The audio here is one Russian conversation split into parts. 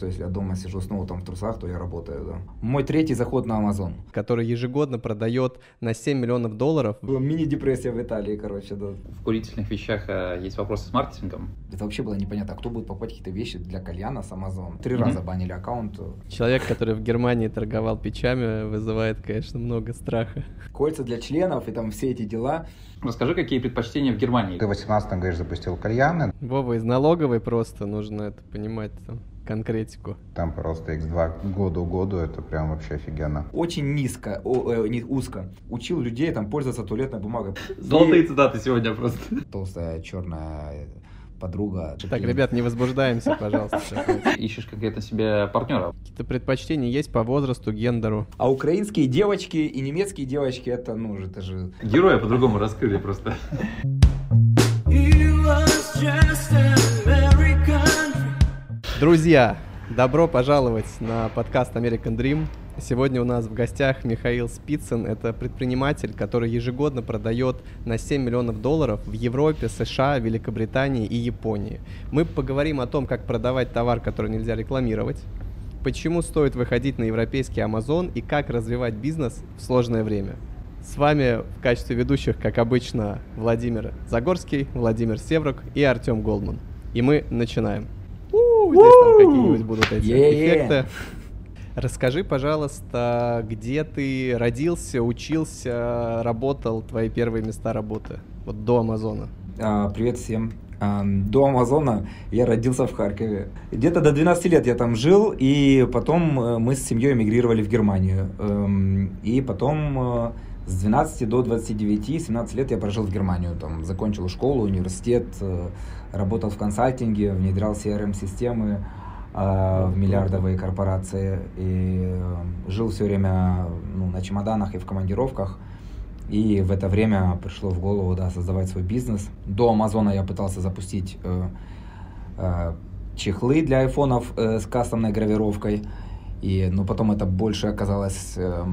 То есть я дома сижу снова там в трусах, то я работаю, да. Мой третий заход на Amazon. Который ежегодно продает на 7 миллионов долларов. Была мини-депрессия в Италии, короче, да. В курительных вещах э, есть вопросы с маркетингом. Это вообще было непонятно, кто будет покупать какие-то вещи для кальяна с Amazon. Три mm-hmm. раза банили аккаунт. Человек, который в Германии торговал печами, вызывает, конечно, много страха. Кольца для членов и там все эти дела. Расскажи, какие предпочтения в Германии? Ты в 18 говоришь, запустил кальяны. Вова, из налоговой просто нужно это понимать. Там конкретику. Там просто x2 году году, это прям вообще офигенно. Очень низко, о, э, не узко. Учил людей там пользоваться туалетной бумагой. Золотые И... цитаты сегодня просто. Толстая черная подруга. Так, ребят, не возбуждаемся, пожалуйста. Ищешь какие-то себе партнера? Какие-то предпочтения есть по возрасту, гендеру? А украинские девочки и немецкие девочки, это, ну, это же... Героя по-другому раскрыли просто. Друзья, добро пожаловать на подкаст American Dream. Сегодня у нас в гостях Михаил Спицын. Это предприниматель, который ежегодно продает на 7 миллионов долларов в Европе, США, Великобритании и Японии. Мы поговорим о том, как продавать товар, который нельзя рекламировать, почему стоит выходить на европейский Amazon и как развивать бизнес в сложное время. С вами в качестве ведущих, как обычно, Владимир Загорский, Владимир Севрук и Артем Голдман. И мы начинаем здесь там какие-нибудь будут эти эффекты. Расскажи, пожалуйста, где ты родился, учился, работал, твои первые места работы, вот до Амазона. А, привет всем. А, до Амазона я родился в Харькове. Где-то до 12 лет я там жил, и потом э, мы с семьей эмигрировали в Германию. Эм, и потом э, с 12 до 29, 17 лет я прожил в Германию. Там закончил школу, университет, э, работал в консалтинге, внедрял CRM-системы э, в миллиардовые корпорации и э, жил все время ну, на чемоданах и в командировках. И в это время пришло в голову да, создавать свой бизнес. До Амазона я пытался запустить э, э, чехлы для айфонов э, с кастомной гравировкой. И, но потом это больше оказалось э,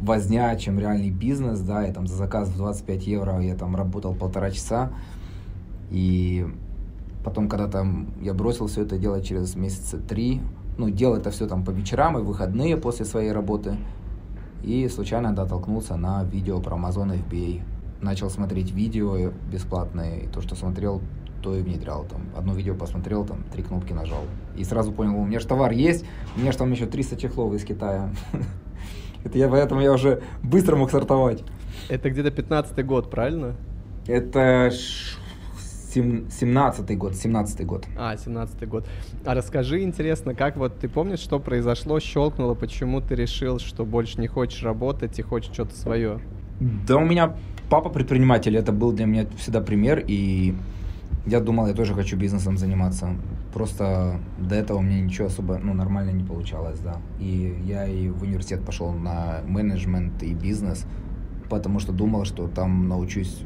возня, чем реальный бизнес. Да, я там за заказ в 25 евро я там работал полтора часа. И потом, когда там я бросил все это делать через месяца три, ну, делал это все там по вечерам и выходные после своей работы. И случайно, да, толкнулся на видео про Amazon FBA. Начал смотреть видео бесплатные, и то, что смотрел, то и внедрял. Там, одно видео посмотрел, там, три кнопки нажал. И сразу понял, у меня же товар есть, у меня же там еще 300 чехлов из Китая. Это я, поэтому я уже быстро мог сортовать. Это где-то 15 год, правильно? Это 17-й год, 17-й год. А, 17-й год. А расскажи, интересно, как вот ты помнишь, что произошло, щелкнуло, почему ты решил, что больше не хочешь работать и хочешь что-то свое? Да у меня папа предприниматель, это был для меня всегда пример, и я думал, я тоже хочу бизнесом заниматься. Просто до этого у меня ничего особо, ну, нормально не получалось, да. И я и в университет пошел на менеджмент и бизнес, потому что думал, что там научусь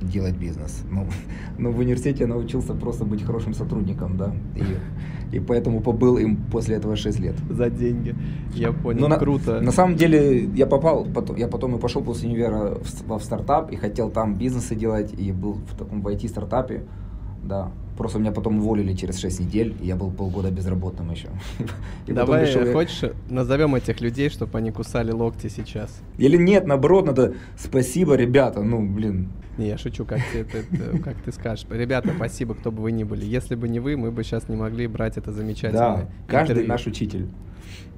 делать бизнес. Ну, ну, в университете я научился просто быть хорошим сотрудником, да, и, и поэтому побыл им после этого 6 лет. За деньги, я понял, Но круто. На, на самом деле я попал, потом, я потом и пошел после универа в, в стартап и хотел там бизнесы делать, и был в таком в IT-стартапе, да, Просто меня потом уволили через 6 недель, и я был полгода безработным еще. И Давай, решил, хочешь, назовем этих людей, чтобы они кусали локти сейчас? Или нет, наоборот, надо спасибо, ребята, ну, блин. Не, я шучу, как ты, это, как ты скажешь. Ребята, спасибо, кто бы вы ни были. Если бы не вы, мы бы сейчас не могли брать это замечательное Да, каждый интервью. наш учитель.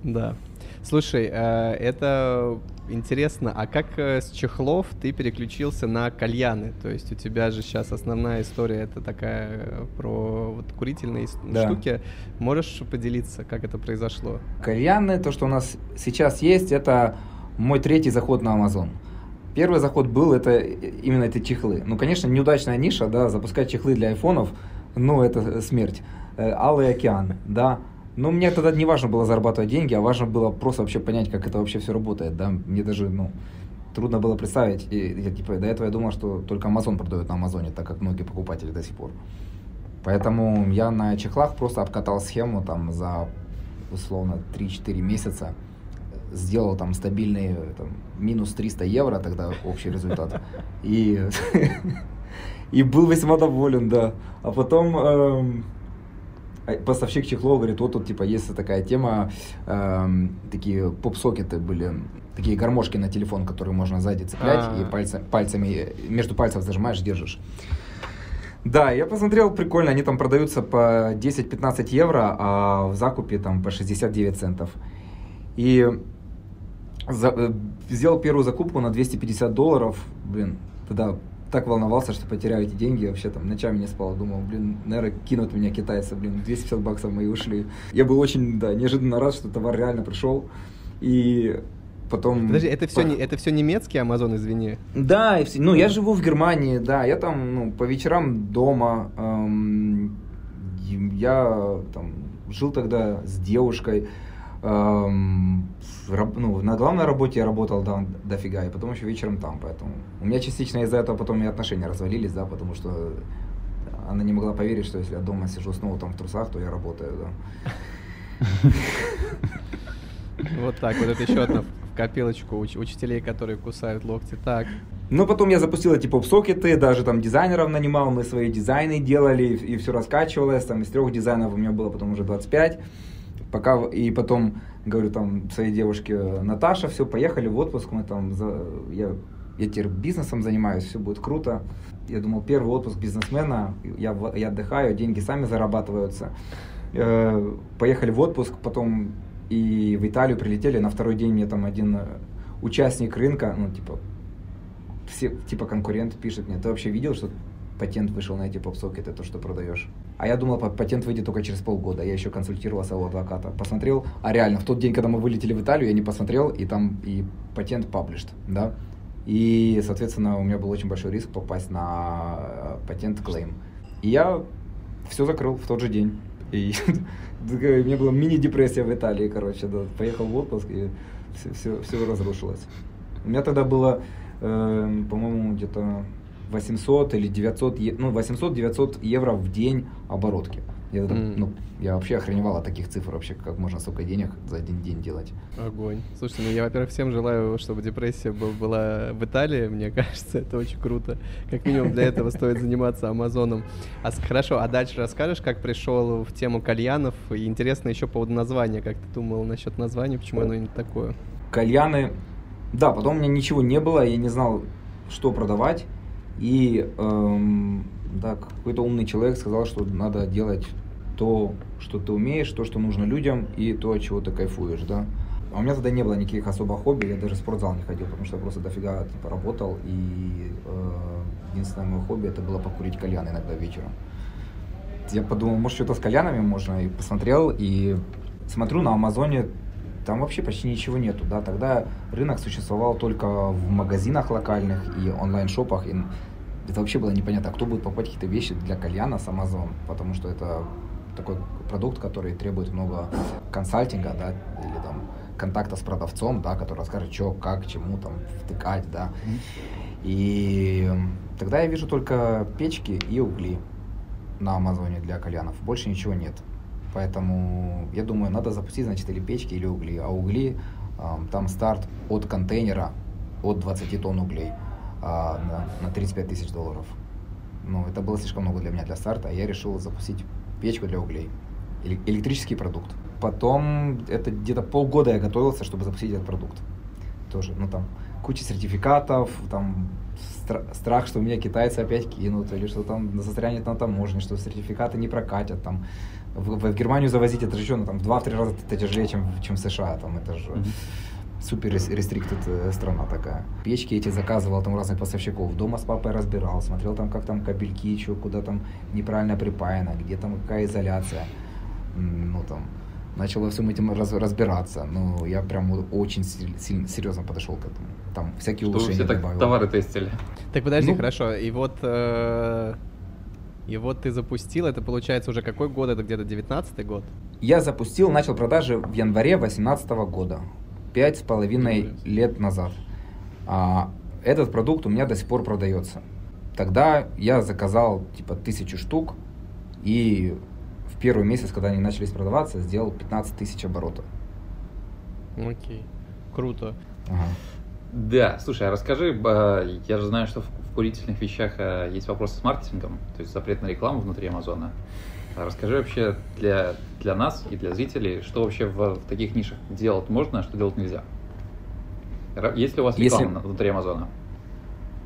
Да. Слушай, э, это интересно, а как э, с чехлов ты переключился на кальяны? То есть у тебя же сейчас основная история это такая э, про вот курительные да. штуки. Можешь поделиться, как это произошло? Кальяны, то, что у нас сейчас есть, это мой третий заход на Amazon. Первый заход был, это именно эти чехлы. Ну, конечно, неудачная ниша, да, запускать чехлы для айфонов, ну, это смерть. Алый океан, да, ну, мне тогда не важно было зарабатывать деньги, а важно было просто вообще понять, как это вообще все работает, да. Мне даже, ну, трудно было представить. И, я, типа, до этого я думал, что только Amazon продает на Амазоне, так как многие покупатели до сих пор. Поэтому я на чехлах просто обкатал схему там за условно 3-4 месяца. Сделал там стабильный там, минус 300 евро, тогда общий результат. И, и был весьма доволен, да. А потом эм, поставщик чехлов говорит, вот тут типа есть такая тема, эм, такие поп-сокеты были, такие гармошки на телефон, которые можно сзади цеплять А. и пальцы, пальцами, между пальцев зажимаешь, держишь. Да, я посмотрел, прикольно, они там продаются по 10-15 евро, а в закупе там по 69 центов. И за- э, сделал первую закупку на 250 долларов, блин, тогда так волновался, что потеряю эти деньги, вообще там ночами не спал, думал, блин, наверное, кинут меня китайцы, блин, 250 баксов мои ушли. Я был очень, да, неожиданно рад, что товар реально пришел, и потом... Подожди, это все, не, это все немецкий Амазон, извини. да, и все- ну я живу в Германии, да, я там ну, по вечерам дома, эм, я там жил тогда с девушкой, эм, ну, на главной работе я работал да, дофига, и потом еще вечером там, поэтому у меня частично из-за этого потом и отношения развалились, да, потому что она не могла поверить, что если я дома сижу снова там в трусах, то я работаю, да. Вот так, вот это еще одна в копилочку уч- учителей, которые кусают локти. Так, Ну, потом я запустил эти поп-сокеты, даже там дизайнеров нанимал, мы свои дизайны делали, и, все раскачивалось, там из трех дизайнов у меня было потом уже 25, пока, и потом, говорю там своей девушке, Наташа, все, поехали в отпуск, мы там, за, я, я теперь бизнесом занимаюсь, все будет круто. Я думал, первый отпуск бизнесмена, я, я отдыхаю, деньги сами зарабатываются. Э, Поехали в отпуск, потом и в Италию прилетели, на второй день мне там один э, участник рынка, ну, типа, все, типа конкурент пишет мне, ты вообще видел, что патент вышел на эти попсокеты, то, что продаешь? А я думал, па- патент выйдет только через полгода. Я еще консультировался у адвоката. Посмотрел, а реально, в тот день, когда мы вылетели в Италию, я не посмотрел, и там и патент published, да? И, соответственно, у меня был очень большой риск попасть на э, патент клейм. И я все закрыл в тот же день. И у меня была мини-депрессия в Италии, короче, да. Поехал в отпуск, и все, все, все разрушилось. У меня тогда было, эм, по-моему, где-то 800 или 900, е- ну, 800-900 евро в день оборотки. Я, М. ну, я вообще охреневал от таких цифр вообще, как можно столько денег за один день делать. огонь. Слушайте, ну я, во-первых, всем желаю, чтобы депрессия был, была в Италии. Мне кажется, это очень круто. Как минимум для этого стоит заниматься Амазоном. А, хорошо, а дальше расскажешь, как пришел в тему кальянов? И интересно еще по поводу названия. Как ты думал насчет названия, почему оно не такое? кальяны. Да, потом у меня ничего не было, я не знал, что продавать. И эм, да, какой-то умный человек сказал, что надо делать то, что ты умеешь, то, что нужно людям, и то, от чего ты кайфуешь, да. А у меня тогда не было никаких особо хобби, я даже в спортзал не ходил, потому что я просто дофига типа, работал, и э, единственное мое хобби это было покурить кальян иногда вечером. Я подумал, может, что-то с кальянами можно, и посмотрел, и смотрю на Амазоне, там вообще почти ничего нету, да, тогда рынок существовал только в магазинах локальных и онлайн-шопах, и это вообще было непонятно, кто будет покупать какие-то вещи для кальяна с Amazon, потому что это такой продукт, который требует много консалтинга, да, или там контакта с продавцом, да, который расскажет, что, как, чему там втыкать, да. И тогда я вижу только печки и угли на Амазоне для кальянов. Больше ничего нет. Поэтому я думаю, надо запустить, значит, или печки, или угли. А угли, ам, там старт от контейнера, от 20 тонн углей а, на, на 35 тысяч долларов. Ну, это было слишком много для меня для старта, я решил запустить печку для углей. Эле- электрический продукт. Потом, это где-то полгода я готовился, чтобы запустить этот продукт. Тоже, ну там, куча сертификатов, там стра- страх, что меня китайцы опять кинут, или что там застрянет на таможне, что сертификаты не прокатят, там, в, в Германию завозить, это же еще, ну, там, в два-три раза это тяжелее, чем, чем в США, там, это же Мгм. супер рестриктед страна такая. Печки эти заказывал там у разных поставщиков, дома с папой разбирал, смотрел там, как там кабельки, что, куда там неправильно припаяно, где там какая изоляция, ну, там, начал во всем этим раз- разбираться, ну, я прям очень сильно серьезно подошел к этому, там всякие Что улучшения все так добавил. товары тестили. Так подожди, Ну. хорошо. И вот, э, и вот ты запустил, это получается уже какой год? Это где-то 19 год? Я запустил, начал продажи в январе 2018 года, пять с половиной лет назад. А, этот продукт у меня до сих пор продается. Тогда я заказал типа тысячу штук и в первый месяц, когда они начались продаваться, сделал 15 тысяч оборотов. Окей. Круто. Ага. Да, слушай, а расскажи, я же знаю, что в курительных вещах э, есть вопросы с маркетингом, то есть запрет на рекламу внутри Амазона. Расскажи вообще для, для нас и для зрителей, что вообще в, в таких нишах делать можно, а что делать нельзя. Есть ли у вас Если- реклама на- внутри Амазона?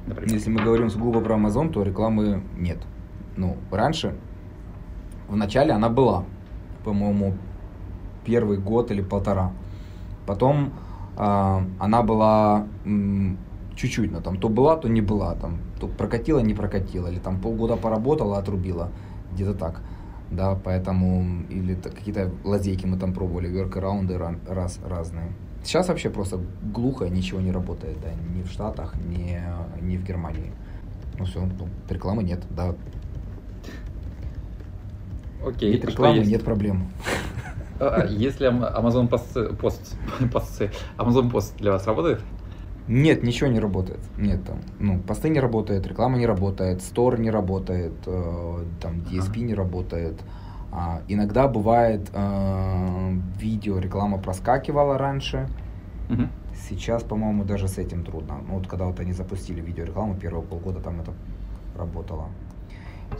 Например. Если мы говорим сугубо про Amazon, то рекламы нет. Ну, раньше, в начале она была, по-моему, первый год или полтора. Потом а, она была чуть-чуть, но там то была, то не была, там то прокатила, не прокатила, или там полгода поработала, отрубила, где-то так. Да, поэтому, или какие-то лазейки мы там пробовали, воркараунды ра- раз, разные. Сейчас вообще просто глухо, ничего не работает, да, ни в Штатах, ни, ни в Германии. Ну все, рекламы нет, да. Окей, нет что рекламы, нет проблем. А, а Если Amazon пост, пост, посты, Amazon пост для вас работает? Нет, ничего не работает. Нет, там, ну, посты не работают, реклама не работает, стор не работает, э, там, DSP не работает. А, иногда бывает э, видео, реклама проскакивала раньше. Мгм. Сейчас, по-моему, даже с этим трудно. Ну, вот когда вот они запустили видеорекламу, первые полгода там это работало.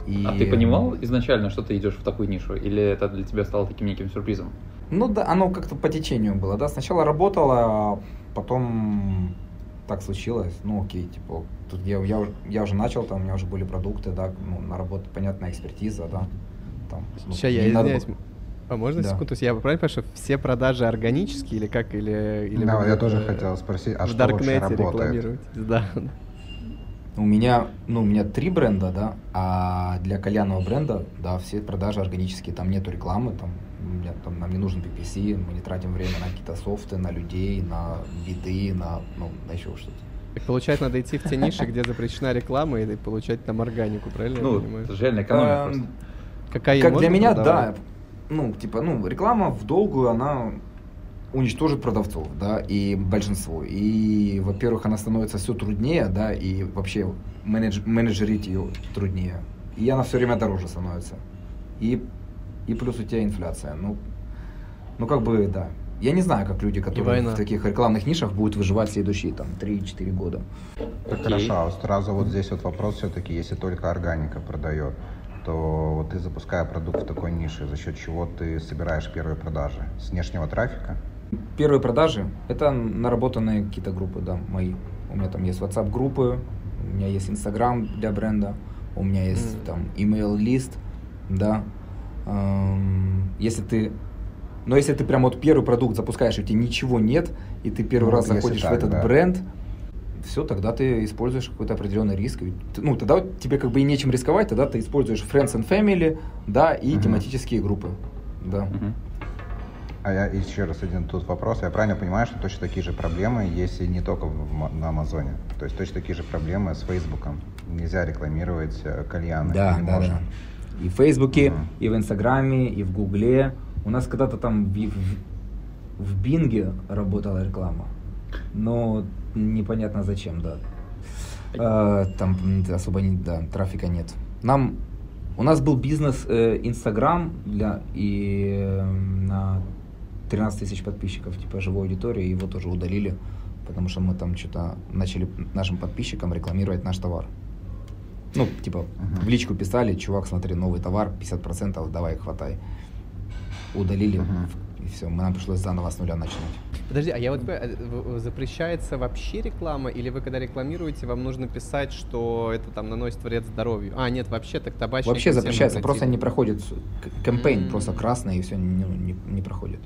И, А ты понимал изначально, что ты идешь в такую нишу? Или это для тебя стало таким неким сюрпризом? Ну да, оно как-то по течению было, да. Сначала работало, а потом так случилось. Ну окей, типа, тут я, я, уже- я уже начал, там у меня уже были продукты, да, ну, на работу, понятная экспертиза, да. Там, ну, Сейчас я надо извиняюсь. А можно Да. секунду? То есть я правильно понимаю, что все продажи органические или как? Или, или Да, я тоже хотел спросить, а в что вообще Даркнете работает? рекламируете? Да. У меня, ну, у меня три бренда, да, а для кальянного бренда, да, все продажи органические, там нету рекламы, там, у меня, там нам не нужен PPC, мы не тратим время на какие-то софты, на людей, на виды, на, ну, на еще что-то. Так получается, надо идти в те ниши, где запрещена реклама, и получать там органику, правильно я Ну, понимаю? это же реально экономия Эм, просто. Какая Как для меня, да. Ну, типа, ну, реклама в долгую, она уничтожит продавцов, да, и большинство. И, во-первых, она становится все труднее, да, и вообще менедж, менеджерить ее труднее. И она все время дороже становится. И, и плюс у тебя инфляция. Ну, ну, как бы, да. Я не знаю, как люди, которые в таких рекламных нишах будут выживать следующие там 3-4 года. Так хорошо, а сразу вот здесь вот вопрос все-таки, если только органика продает, то вот ты запуская продукт в такой нише, за счет чего ты собираешь первые продажи? С внешнего трафика? Первые продажи – это наработанные какие-то группы, да, мои. У меня там есть WhatsApp группы, у меня есть Instagram для бренда, у меня есть Мгм. там email лист, да. Эм, Если ты, но если ты прям вот первый продукт запускаешь, и у тебя ничего нет, и ты первый Ну, раз заходишь в так, этот да. бренд, все, тогда ты используешь какой-то определенный риск. Ну, тогда тебе как бы и нечем рисковать, тогда ты используешь Friends and Family, да, и Мгм. тематические группы, да. Мгм. А я еще раз один тут вопрос. Я правильно понимаю, что точно такие же проблемы есть и не только в на Амазоне? То есть точно такие же проблемы с Фейсбуком? Нельзя рекламировать э, кальяны? Да, да, можно? да. И в Фейсбуке, Мгм. и в Инстаграме, и в Гугле. У нас когда-то там в, в, в Бинге работала реклама. Но непонятно зачем, да. А, там особо не, да, трафика нет. Нам у нас был бизнес э, Инстаграм для и э, на 13 тысяч подписчиков, типа живой аудитории, его тоже удалили, потому что мы там что-то начали нашим подписчикам рекламировать наш товар. Ну, типа, Мгм. в личку писали, чувак, смотри, новый товар, 50%, давай, хватай. Удалили, Мгм. и все, нам пришлось заново с нуля начинать. Подожди, а я вот э, запрещается вообще реклама, или вы когда рекламируете, вам нужно писать, что это там наносит вред здоровью? А, нет, вообще так табачник Вообще запрещается, просто не проходит кампейн, М. просто красный, и все не, не, не проходит.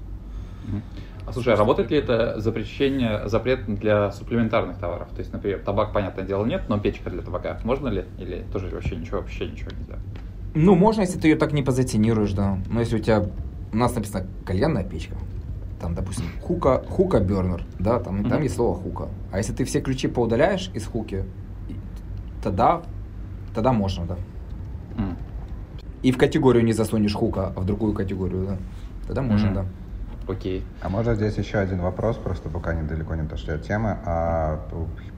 А слушай, а работает ли это запрещение, запрет для суплементарных товаров? То есть, например, табак, понятное дело, нет, но печка для табака можно ли? Или тоже вообще ничего, вообще ничего нельзя? Ну, можно, если ты ее так не позиционируешь, да. Но если у тебя, у нас написано кальянная печка, там, допустим, хука, хука бернер, да, там, там есть слово хука. А если ты все ключи поудаляешь из хуки, тогда, тогда можно, да. И в категорию не засунешь хука, а в другую категорию, да. Тогда можно, да. Окей. А можно здесь еще один вопрос, просто пока недалеко не отошли от темы. А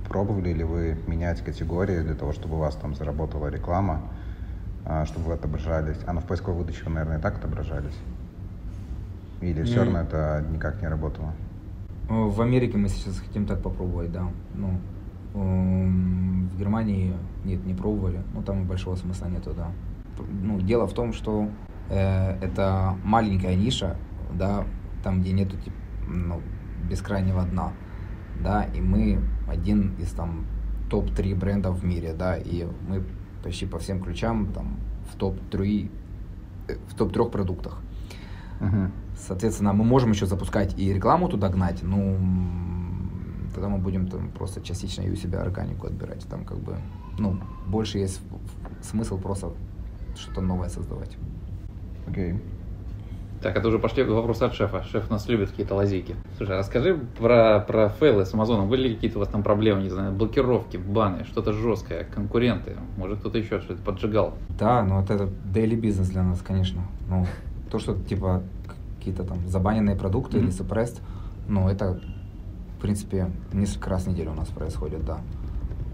пробовали ли вы менять категории для того, чтобы у вас там заработала реклама, а, чтобы вы отображались? А, ну в поисковой выдаче вы, наверное, и так отображались? Или все М. равно это никак не работало? В Америке мы сейчас хотим так попробовать, да. Ну, в Германии нет, не пробовали. Ну, там и большого смысла нету, да. Ну, дело в том, что Э, это маленькая ниша, да, там, где нету типа, ну, бескрайнего дна, да, и мы один из там топ-3 брендов в мире, да, и мы почти по всем ключам там в топ-3 э, в топ-трех продуктах. Мгм. Соответственно, мы можем еще запускать и рекламу туда гнать, ну, тогда мы будем там просто частично и у себя органику отбирать. Там как бы, ну, больше есть смысл просто что-то новое создавать. Окей. Так, это уже пошли вопросы от шефа. Шеф нас любит какие-то лазейки. Слушай, а расскажи про, про фейлы с Амазоном. Были ли какие-то у вас там проблемы, не знаю, блокировки, баны, что-то жесткое, конкуренты? Может, кто-то еще что-то поджигал? Да, но вот это daily бизнес для нас, конечно. Ну, то, что типа какие-то там забаненные продукты или Мгм. suppressed, ну, это, в принципе, несколько раз в неделю у нас происходит, да.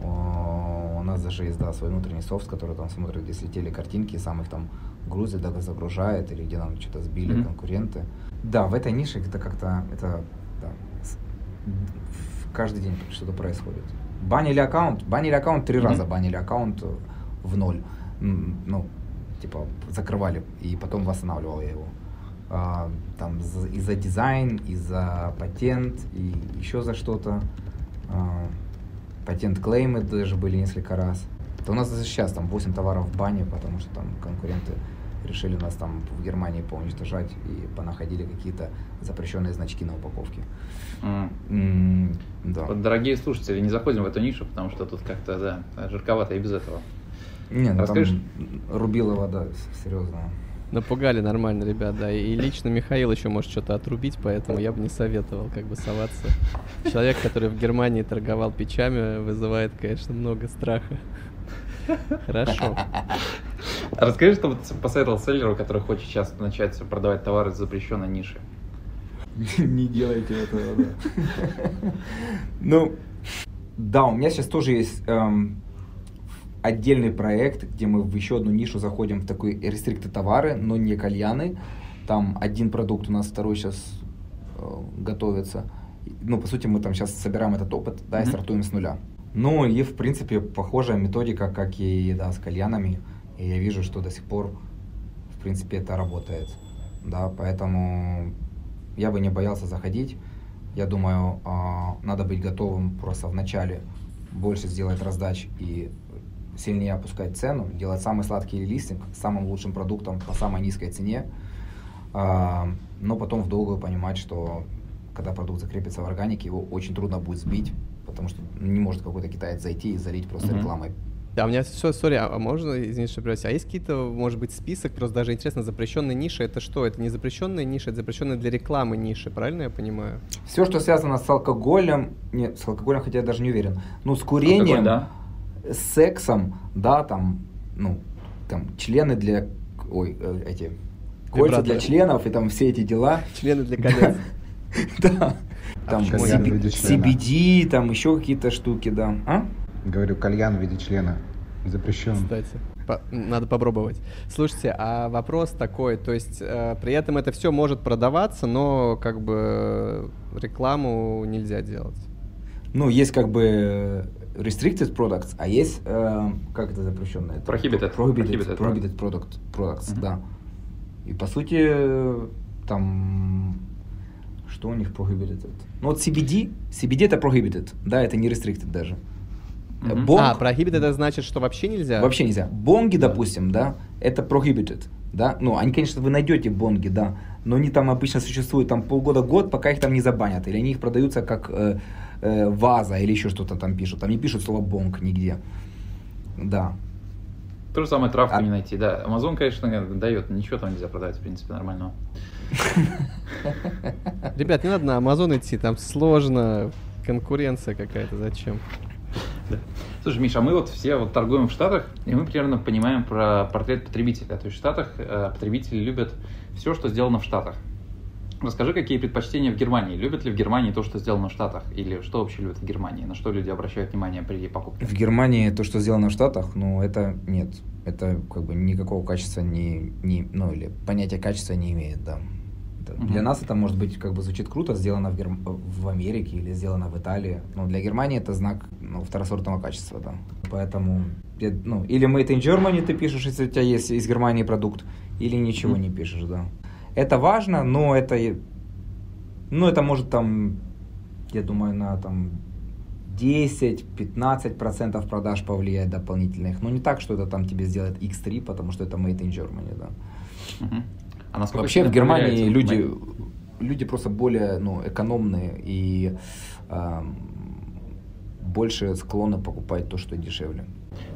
У нас даже есть, да, свой внутренний софт, который там смотрит, где слетели картинки, сам их там грузит, да, загружает, или где нам что-то сбили Мгм. конкуренты. Да, в этой нише это как-то, это, да, каждый день что-то происходит. Банили аккаунт, банили аккаунт три Мгм. раза, банили аккаунт э, в ноль. Ну, типа, закрывали, и потом восстанавливал я его. А, там и за дизайн, и за патент, и еще за что-то. А, патент клеймы даже были несколько раз. То у нас даже сейчас там 8 товаров в бане, потому что там конкуренты решили нас там в Германии поуничтожать и понаходили какие-то запрещенные значки на упаковке. М. М, Да. Вот, дорогие слушатели, не заходим в эту нишу, потому что тут как-то, да, жарковато и без этого. Не, ну Расскажешь? там рубила вода, серьезно. Напугали нормально, ребят, да. И лично Михаил еще может что-то отрубить, поэтому я бы не советовал как бы соваться. Человек, который в Германии торговал печами, вызывает, конечно, много страха. Хорошо. А Расскажи, что бы ты посоветовал селлеру, который хочет сейчас начать продавать товары из запрещенной ниши. Не делайте этого, да. Ну, да, у меня сейчас тоже есть эм, отдельный проект, где мы в еще одну нишу заходим в такой рестрикты товары, но не кальяны. Там один продукт у нас, второй сейчас готовится. Ну, по сути, мы там сейчас собираем этот опыт, да, и стартуем с нуля. Ну, и, в принципе, похожая методика, как и, да, с кальянами. И я вижу, что до сих пор, в принципе, это работает. Да, поэтому я бы не боялся заходить. Я думаю, а, надо быть готовым просто в начале больше сделать раздач и сильнее опускать цену, делать самый сладкий листинг самым лучшим продуктом по самой низкой цене, А, но потом в долгую понимать, что когда продукт закрепится в органике, его очень трудно будет сбить, потому что не может какой-то китаец зайти и залить просто Мгм. рекламой. Да, у меня все, сори, а а можно, извините, что прервусь, а есть какие-то, может быть, список, просто даже интересно, запрещенные ниши, это что? Это не запрещенные ниши, это запрещенные для рекламы ниши, правильно я понимаю? Все, что связано с алкоголем, нет, с алкоголем, хотя я даже не уверен, ну, с курением, Алкоголь, да. с сексом, да, там, ну, там, члены для, ой, э, эти, кольца для членов и там все эти дела. Члены для колец. Да. А Там в CB виде члена. CBD, там еще какие-то штуки, да. А? Говорю, кальян в виде члена запрещен. Кстати, по- надо попробовать. Слушайте, а вопрос такой, то есть э, при этом это все может продаваться, но как бы рекламу нельзя делать. Ну, есть как бы restricted products, а есть, э, как это запрещенное? Prohibited. Prohibited, Prohibited prohibited product, products, Мгм. да. И по сути, там, что у них prohibited? Ну вот CBD, CBD это prohibited, да, это не restricted даже. Э, Мгм. Бонг А, prohibited это значит, что вообще нельзя? вообще нельзя. Бонги, Да. допустим, да, это prohibited, да. Ну, они, конечно, вы найдете бонги, да, но они там обычно существуют там полгода-год, пока их там не забанят. Или они их продаются как э, э, ваза или еще что-то там пишут. Там не пишут слово бонг нигде. Да. То же самое травку А- не найти, да. Амазон, конечно, дает, ничего там нельзя продать, в принципе, нормального. Ребят, не надо на Amazon идти, там сложно, конкуренция какая-то, зачем? Да. Слушай, Миша, а мы вот все вот торгуем в Штатах, и мы примерно понимаем про портрет потребителя. То есть в Штатах э, потребители любят все, что сделано в Штатах. Расскажи, какие предпочтения в Германии? Любят ли в Германии то, что сделано в Штатах? Или что вообще любят в Германии? На что люди обращают внимание при покупке? В Германии то, что сделано в Штатах, ну, это нет. Это как бы никакого качества не, не ну, или понятия качества не имеет, да. Это- Мгм. Для нас это, может быть, как бы звучит круто, сделано в, Герм- в Америке или сделано в Италии. Но для Германии это знак ну, второсортного качества, да. Поэтому ну, или Made in Germany ты пишешь, если у тебя есть из Германии продукт, или ничего mm. не пишешь, да. Это важно, но это, ну, это может там, я думаю, на там 10-15% продаж повлияет дополнительных. Но не так, что это там тебе сделает X3, потому что это Made in Germany, да. Угу. А насколько Вообще в Германии люди, люди просто более ну, экономные и э, больше склонны покупать то, что дешевле.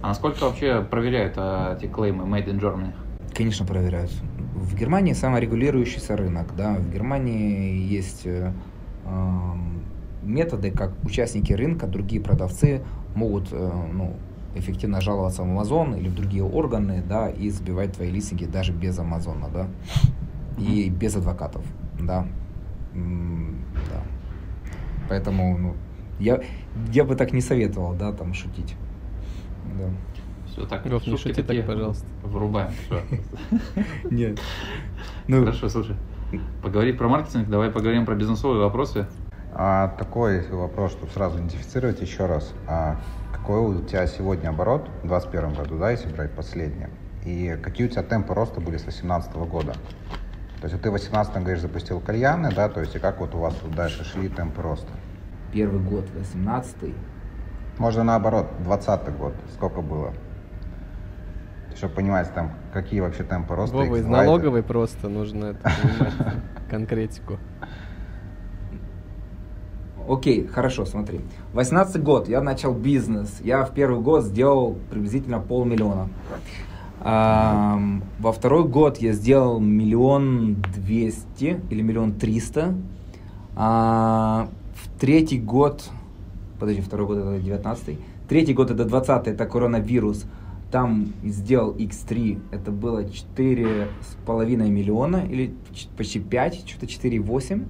А насколько вообще проверяют э, эти клеймы Made in Germany? Конечно, проверяют. В Германии саморегулирующийся рынок, да, в Германии есть э, методы, как участники рынка, другие продавцы могут э, ну, эффективно жаловаться в Amazon или в другие органы, да, и сбивать твои листинги даже без Амазона, да, и без адвокатов, да, да. Поэтому, ну, я, я бы так не советовал, да, там шутить, да. Все, так, Гоф, не шути так, пожалуйста. Вырубаем. Нет. Ну, Хорошо, слушай. Поговорить про маркетинг, давай поговорим про бизнесовые вопросы. А, такой вопрос, чтобы сразу идентифицировать еще раз. А, какой у тебя сегодня оборот в 2021 году, да, если брать последнее? И какие у тебя темпы роста были с 2018 года? То есть вот ты в 2018 говоришь, запустил кальяны, да, то есть и как вот у вас вот дальше шли темпы роста? Первый год, 18 Можно наоборот, 20 год, сколько было? Чтобы понимать, там, какие вообще темпы роста. Вова, из налоговой просто нужно это понимать, конкретику. Окей, хорошо, смотри. 18 год, я начал бизнес. Я в первый год сделал приблизительно полмиллиона. А, во второй год я сделал миллион двести или миллион триста. А, в третий год, подожди, второй год это 19 Третий год это 20 это коронавирус. Там сделал X3, это было 4,5 миллиона или почти 5, что-то 4,8.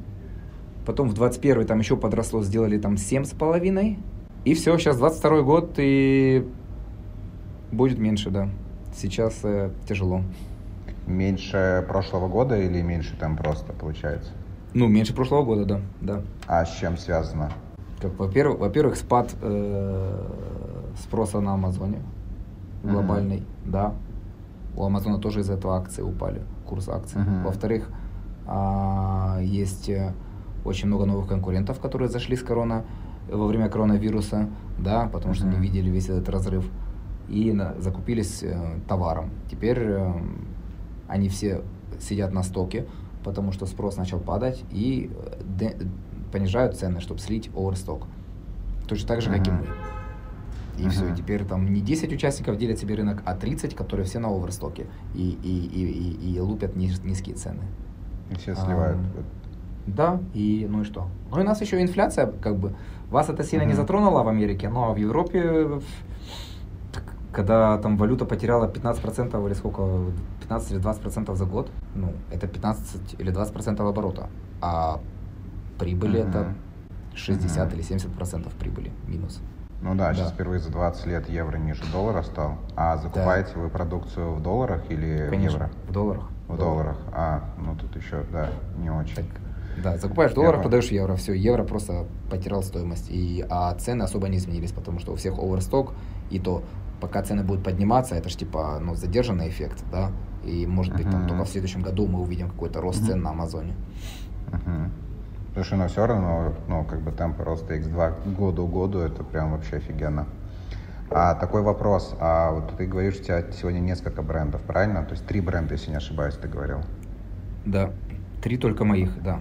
Потом в 21 там еще подросло, сделали там 7,5. И все, сейчас 22 год и будет меньше, да. Сейчас э, тяжело. Меньше прошлого года или меньше там просто получается? Ну, меньше прошлого года, да. да. А с чем связано? Как, во-первых, во-первых, спад э, спроса на Амазоне глобальный, uh-huh. да. У Амазона тоже из-за этого акции упали, курс акций. Uh-huh. Во-вторых, э, есть э, очень много новых конкурентов, которые зашли с корона во время коронавируса, да, потому что не видели весь этот разрыв и на, закупились э, товаром. Теперь э, они все сидят на стоке, потому что спрос начал падать и э, де, понижают цены, чтобы слить оверсток. Точно так же, как и мы. И uh-huh. все, теперь там не 10 участников делят себе рынок, а 30, которые все на оверстоке и, и, и, и, и лупят низ, низкие цены. И все сливают. А, да, и ну и что? Ну и у нас еще инфляция, как бы, вас это сильно uh-huh. не затронуло в Америке, но в Европе, когда там валюта потеряла 15% или сколько, 15 или 20% за год, ну, это 15 или 20% оборота, а прибыли uh-huh. это 60 uh-huh. или 70% прибыли минус. Ну да, да, сейчас впервые за 20 лет евро ниже доллара стал. А закупаете да. вы продукцию в долларах или Конечно, в евро? в долларах. В, в долларах. А, ну тут еще, да, не очень. Так, да, закупаешь в долларах, продаешь евро. Все, евро просто потерял стоимость. И, а цены особо не изменились, потому что у всех оверсток, и то пока цены будут подниматься, это же типа ну, задержанный эффект, да. И может быть uh-huh. там только в следующем году мы увидим какой-то рост uh-huh. цен на Амазоне. Uh-huh. Потому что, ну, все равно, ну, как бы темпы роста X2 году году, это прям вообще офигенно. А такой вопрос, а вот ты говоришь, у тебя сегодня несколько брендов, правильно? То есть три бренда, если не ошибаюсь, ты говорил. Да, три только моих, да.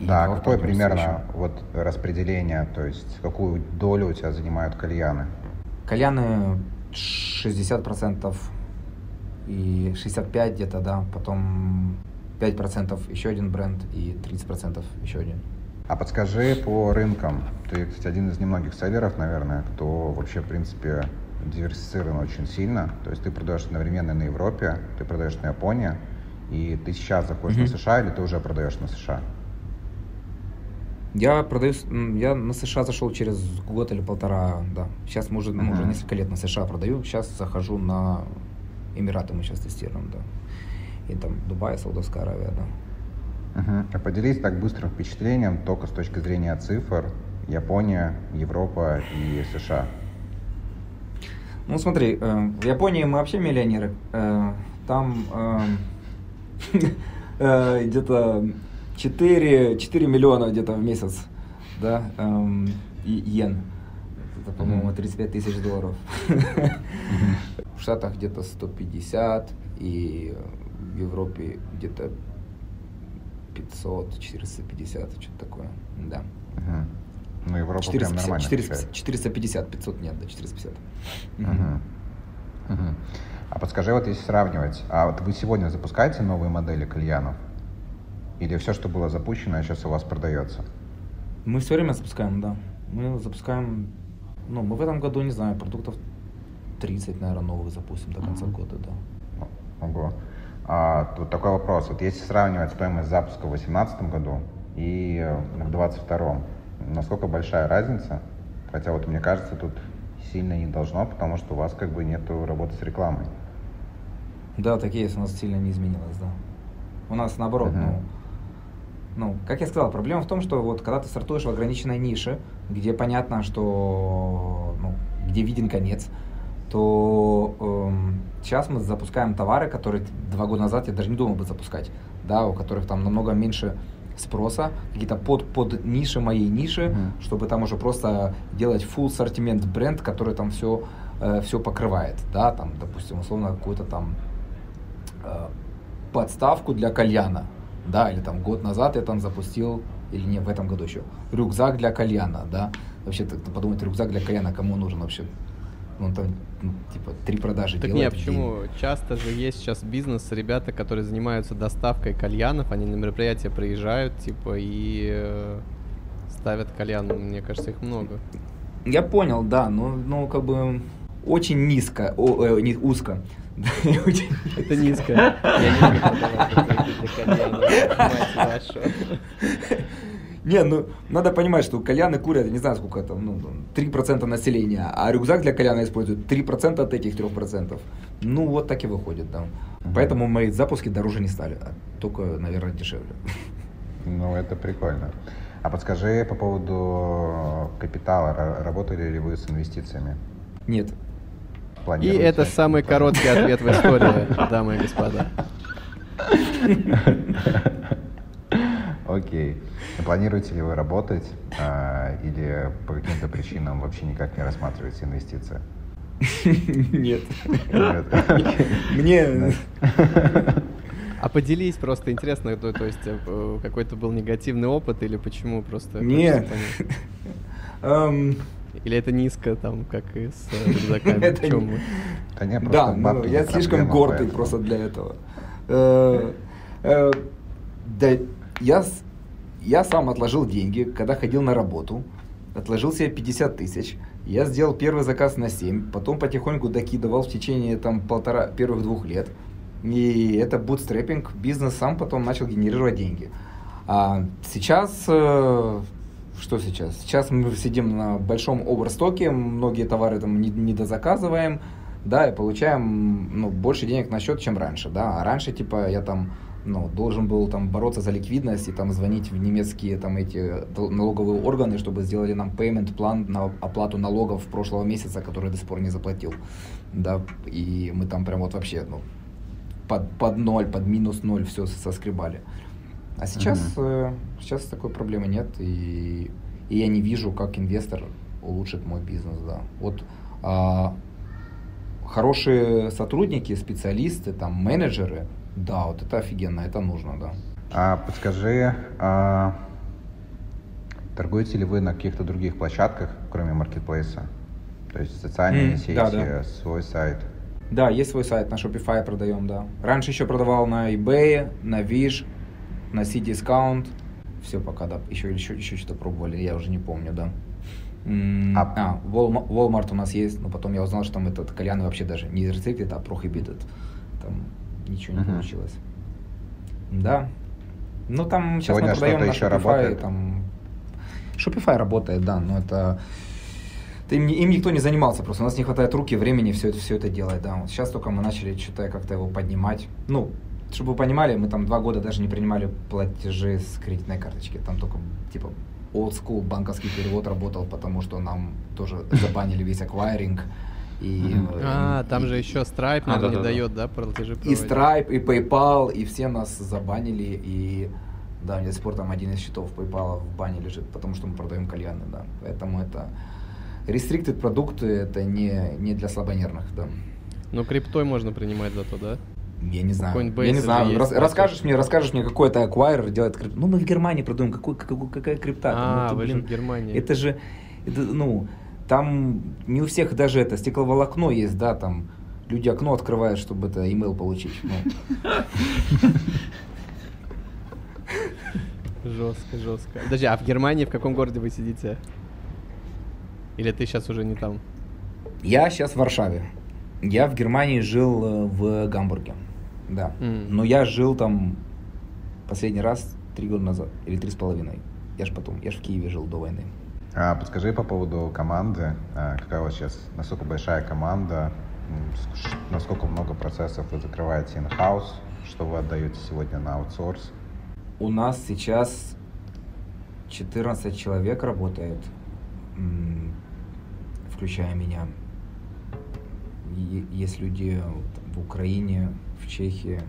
И да, какое примерно еще. вот распределение, то есть какую долю у тебя занимают кальяны? Кальяны 60% и 65 где-то, да, потом 5% еще один бренд и 30% еще один. А подскажи по рынкам. Ты, кстати, один из немногих селлеров, наверное, кто вообще, в принципе, диверсифицирован очень сильно. То есть ты продаешь одновременно на Европе, ты продаешь на Японии, и ты сейчас заходишь mm-hmm. на США или ты уже продаешь на США? Я продаю, я на США зашел через год или полтора, да. Сейчас мы уже, uh-huh. ну, уже несколько лет на США продаю. Сейчас захожу на Эмираты, мы сейчас тестируем, да. И там Дубай, Саудовская Аравия, да. Uh-huh. А поделись так быстрым впечатлением только с точки зрения цифр Япония, Европа и США. Ну смотри, э, в Японии мы вообще миллионеры. Э, там э, э, где-то 4, 4 миллиона где-то в месяц, да, эм, и йен. Это, по-моему, 35 тысяч долларов. В Штатах где-то 150, и в Европе где-то 500, 450, что-то такое, да. Мгм. Ну, Европа прям 450, нормально 450, качает. 450, 500 нет, да, 450. Мгм. Мгм. Мгм. А подскажи, вот если сравнивать, а вот вы сегодня запускаете новые модели кальянов? Или все, что было запущено, сейчас у вас продается? Мы все время запускаем, да. Мы запускаем, ну, мы в этом году, не знаю, продуктов 30, наверное, новых запустим до конца Мгм. года, да. Ого. А, тут такой вопрос. Вот если сравнивать стоимость запуска в 2018 году и э, в 2022, насколько большая разница? Хотя вот мне кажется, тут сильно не должно, потому что у вас как бы нету работы с рекламой. Да, так и есть, у нас сильно не изменилось, да. У нас наоборот, Мгм. ну, ну, как я сказал, проблема в том, что вот когда ты стартуешь в ограниченной нише, где понятно, что, ну, где виден конец, то эм, сейчас мы запускаем товары, которые два года назад я даже не думал бы запускать, да, у которых там намного меньше спроса, какие-то под, под ниши моей ниши, Мгм. чтобы там уже просто делать full ассортимент бренд, который там все, все покрывает, да, там, допустим, условно какую-то там э, подставку для кальяна, да, или там год назад я там запустил, или не, в этом году еще, рюкзак для кальяна, да, вообще ты, ты подумать, рюкзак для кальяна кому нужен вообще? Ну, там, ну, типа, три продажи Так делает нет, в день. почему? Часто же есть сейчас бизнес, ребята, которые занимаются доставкой кальянов, они на мероприятия приезжают, типа, и э, ставят кальян. Мне кажется, их много. Я понял, да, но, ну, как бы, очень низко, о, э, не, узко. Это низко. Я не Не, ну, надо понимать, что кальяны курят, я не знаю, сколько там, ну, там, 3% населения, а рюкзак для кальяна используют 3% от этих 3%. Ну, вот так и выходит, да. Поэтому мои запуски дороже не стали, а только, наверное, дешевле. Ну, это прикольно. А подскажи по поводу капитала. Ра- Работали ли вы с инвестициями? Нет. И это самый короткий ответ в истории, дамы и господа. Окей. А Планируете ли вы работать а, или по каким-то причинам вообще никак не рассматриваете инвестиции? Нет. Нет. Мне... А поделись, просто интересно, то, то есть э, какой-то был негативный опыт или почему просто? Нет. Эм, Или это низко, там, как и с э, рюкзаками? Это чем не-? Да нет, Да, просто ну, я слишком гордый поэтому. просто для этого. Э, Да, я, я сам отложил деньги, когда ходил на работу, отложил себе 50 тысяч. Я сделал первый заказ на 7, потом потихоньку докидывал в течение там полтора, первых двух лет. И это бутстрепинг, бизнес сам потом начал генерировать деньги. А сейчас, э, что сейчас? Сейчас мы сидим на большом оверстоке, многие товары там не, не дозаказываем, да, и получаем ну, больше денег на счет, чем раньше, да. А раньше, типа, я там ну, должен был там бороться за ликвидность и там звонить в немецкие там эти налоговые органы, чтобы сделали нам payment план на оплату налогов прошлого месяца, который до сих пор не заплатил, да. И мы там прям вот вообще, ну, под, под ноль, под минус ноль все соскребали. А сейчас, э, сейчас такой проблемы нет, и, и я не вижу, как инвестор улучшит мой бизнес, да. Вот а, хорошие сотрудники, специалисты, там, менеджеры, да, вот это офигенно, это нужно, да. А подскажи, а, торгуете ли вы на каких-то других площадках, кроме маркетплейса? То есть социальные М, сети, да, да. свой сайт? Да, есть свой сайт, на Shopify продаем, да. Раньше еще продавал на eBay, на Wish, на C-Discount. Все пока, да. Еще, еще, еще что-то пробовали, я уже не помню, да. А- А, Walmart, Walmart у нас есть, но потом я узнал, что там этот кальян вообще даже не restricted, а prohibited. Там ничего не Мгм. получилось. Да. Ну там сейчас Сегодня мы продаем на еще Shopify, работает? там... Shopify работает, да, но это... это им, им никто не занимался, просто у нас не хватает руки, времени все это, все это делать, да. Вот сейчас только мы начали что-то как-то его поднимать. Ну, чтобы вы понимали, мы там два года даже не принимали платежи с кредитной карточки. Там только, типа, old school банковский перевод работал, потому что нам тоже забанили весь аквайринг. И, э, А, и- там же еще Stripe, А, наверное, не дает, да, платежи и? Stripe, и PayPal, и все нас забанили, и да, у меня до сих пор там один из счетов PayPal в бане лежит, потому что мы продаем кальяны, да. Поэтому это restricted продукты, это не, не для слабонервных, да. Ну, криптой можно принимать зато, да? Я не знаю. Coinbase я не знаю. Рас- расскажешь мне, расскажешь мне, какой это аквайрер делает крипту. Ну, мы в Германии продаем, какой, какой, какая крипта? А, Это, вы же блин, в Германии. Это же, это, ну, там не у всех даже это стекловолокно есть, да, там люди окно открывают, чтобы это имейл получить. Ну, Жестко, жестко. Подожди, а в Германии в каком городе вы сидите? Или ты сейчас уже не там? Я сейчас в Варшаве. Я в Германии жил э, в Гамбурге. Да. М. Но я жил там последний раз три года назад. Или три с половиной. Я ж потом, я ж в Киеве жил до войны. А, подскажи по поводу команды. А, какая у вас сейчас, насколько большая команда, насколько много процессов вы закрываете in-house, что вы отдаете сегодня на аутсорс? У нас сейчас 14 человек работает, включая меня. Есть люди в Украине, в Чехии,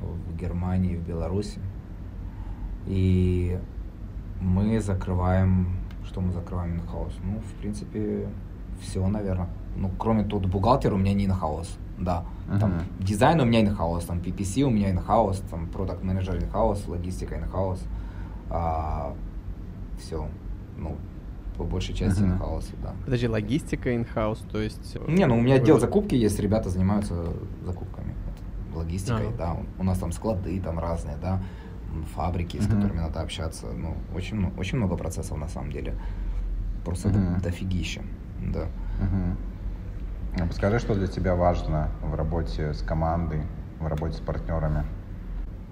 в Германии, в Беларуси. И мы закрываем, что мы закрываем in-house? Ну, в принципе, все, наверное. Ну, кроме тут бухгалтера у меня не in-house, да. Там Мгм. дизайн у меня in-house, там PPC у меня in-house, там продукт менеджер in-house, логистика in-house. все, ну, по большей части Мгм. in-house, да. Подожди, логистика in-house, то есть... э, Не, ну у меня отдел закупки есть, ребята занимаются закупками, логистикой, Ага. да. У нас там склады там разные, да, фабрики, с которыми надо общаться. Ну, очень, ну, очень много процессов на самом деле. Просто до- дофигища, да. А Подскажи, что для тебя важно в работе с командой, в работе с партнерами?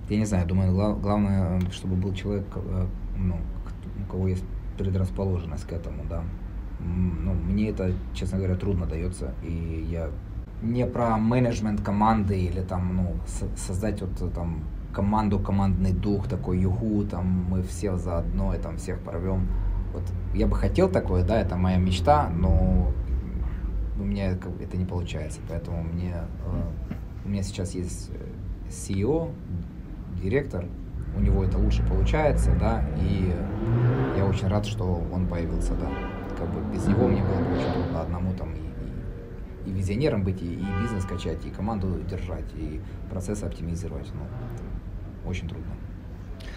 Я не знаю, думаю, гла- главное, э, чтобы был человек, э, ну, у кого есть предрасположенность к этому, да. Ну, мне это, честно говоря, трудно дается, и я не про менеджмент команды или там, ну, со- создать вот э, там команду, командный дух такой, юху, там, мы все заодно, и там всех порвем. Вот я бы хотел такое, да, это моя мечта, но у меня как бы это не получается, поэтому мне, э, у меня сейчас есть э, CEO, директор, у него это лучше получается, да, и я очень рад, что он появился, да. Как бы без него мне было бы очень трудно одному визионером быть, и, и бизнес качать, и команду держать, и процессы оптимизировать, ну, очень трудно.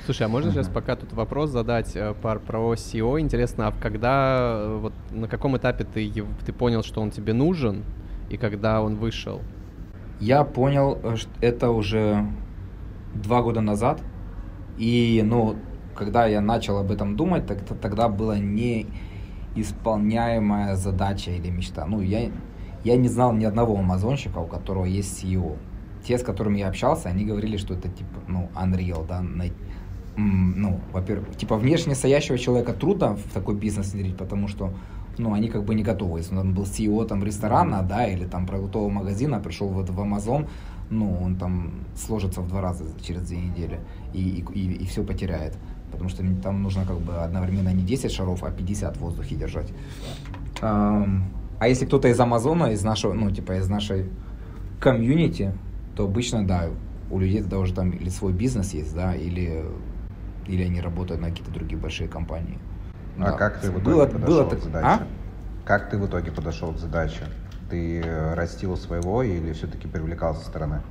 Слушай, а можно сейчас пока тут вопрос задать э, пар- про SEO? Интересно, а когда, э, вот на каком этапе ты, ты понял, что он тебе нужен, и когда он вышел? Я понял, э, что это уже два года назад. И, ну, когда я начал об этом думать, так, тогда была неисполняемая задача или мечта. Ну, я, я не знал ни одного амазонщика, у которого есть CEO. Те, с которыми я общался, они говорили, что это типа, ну, unreal, да, м, ну, во-первых, типа внешне стоящего человека трудно в такой бизнес внедрить, потому что, ну, они как бы не готовы. Если он был CEO там ресторана, да, или там продуктового магазина, пришел вот в Amazon, ну, он там сложится в два раза через две недели и, и, все потеряет. Потому что там нужно как бы одновременно не 10 шаров, а 50 в воздухе держать. А если кто-то из Амазона, из нашего, ну, типа из нашей комьюнити, то обычно, да, у людей тогда уже там или свой бизнес есть, да, или, или они работают на какие-то другие большие компании. А Да. как ты в итоге было, подошел было к задаче? А? Как ты в итоге подошел к задаче? Ты э, растил своего или все-таки привлекал со стороны?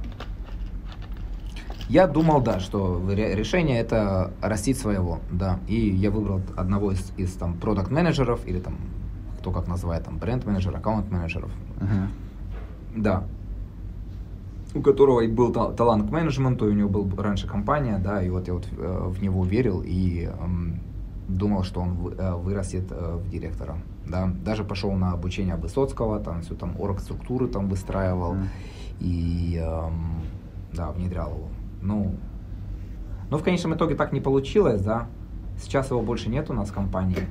Я думал, да, что ре- решение это растить своего, да. И я выбрал одного из, из там продукт менеджеров или там кто как называет там бренд менеджер, аккаунт менеджеров, Мгм. да. У которого и был та- талант к менеджменту, и у него был раньше компания, да, и вот я вот э, в него верил и эм, думал, что он вы- э, вырастет э, в директора, да. Даже пошел на обучение Высоцкого, там все там орг-структуры там выстраивал Мгм. и эм, да, внедрял его. Ну, но в конечном итоге так не получилось, да. Сейчас его больше нет у нас в компании.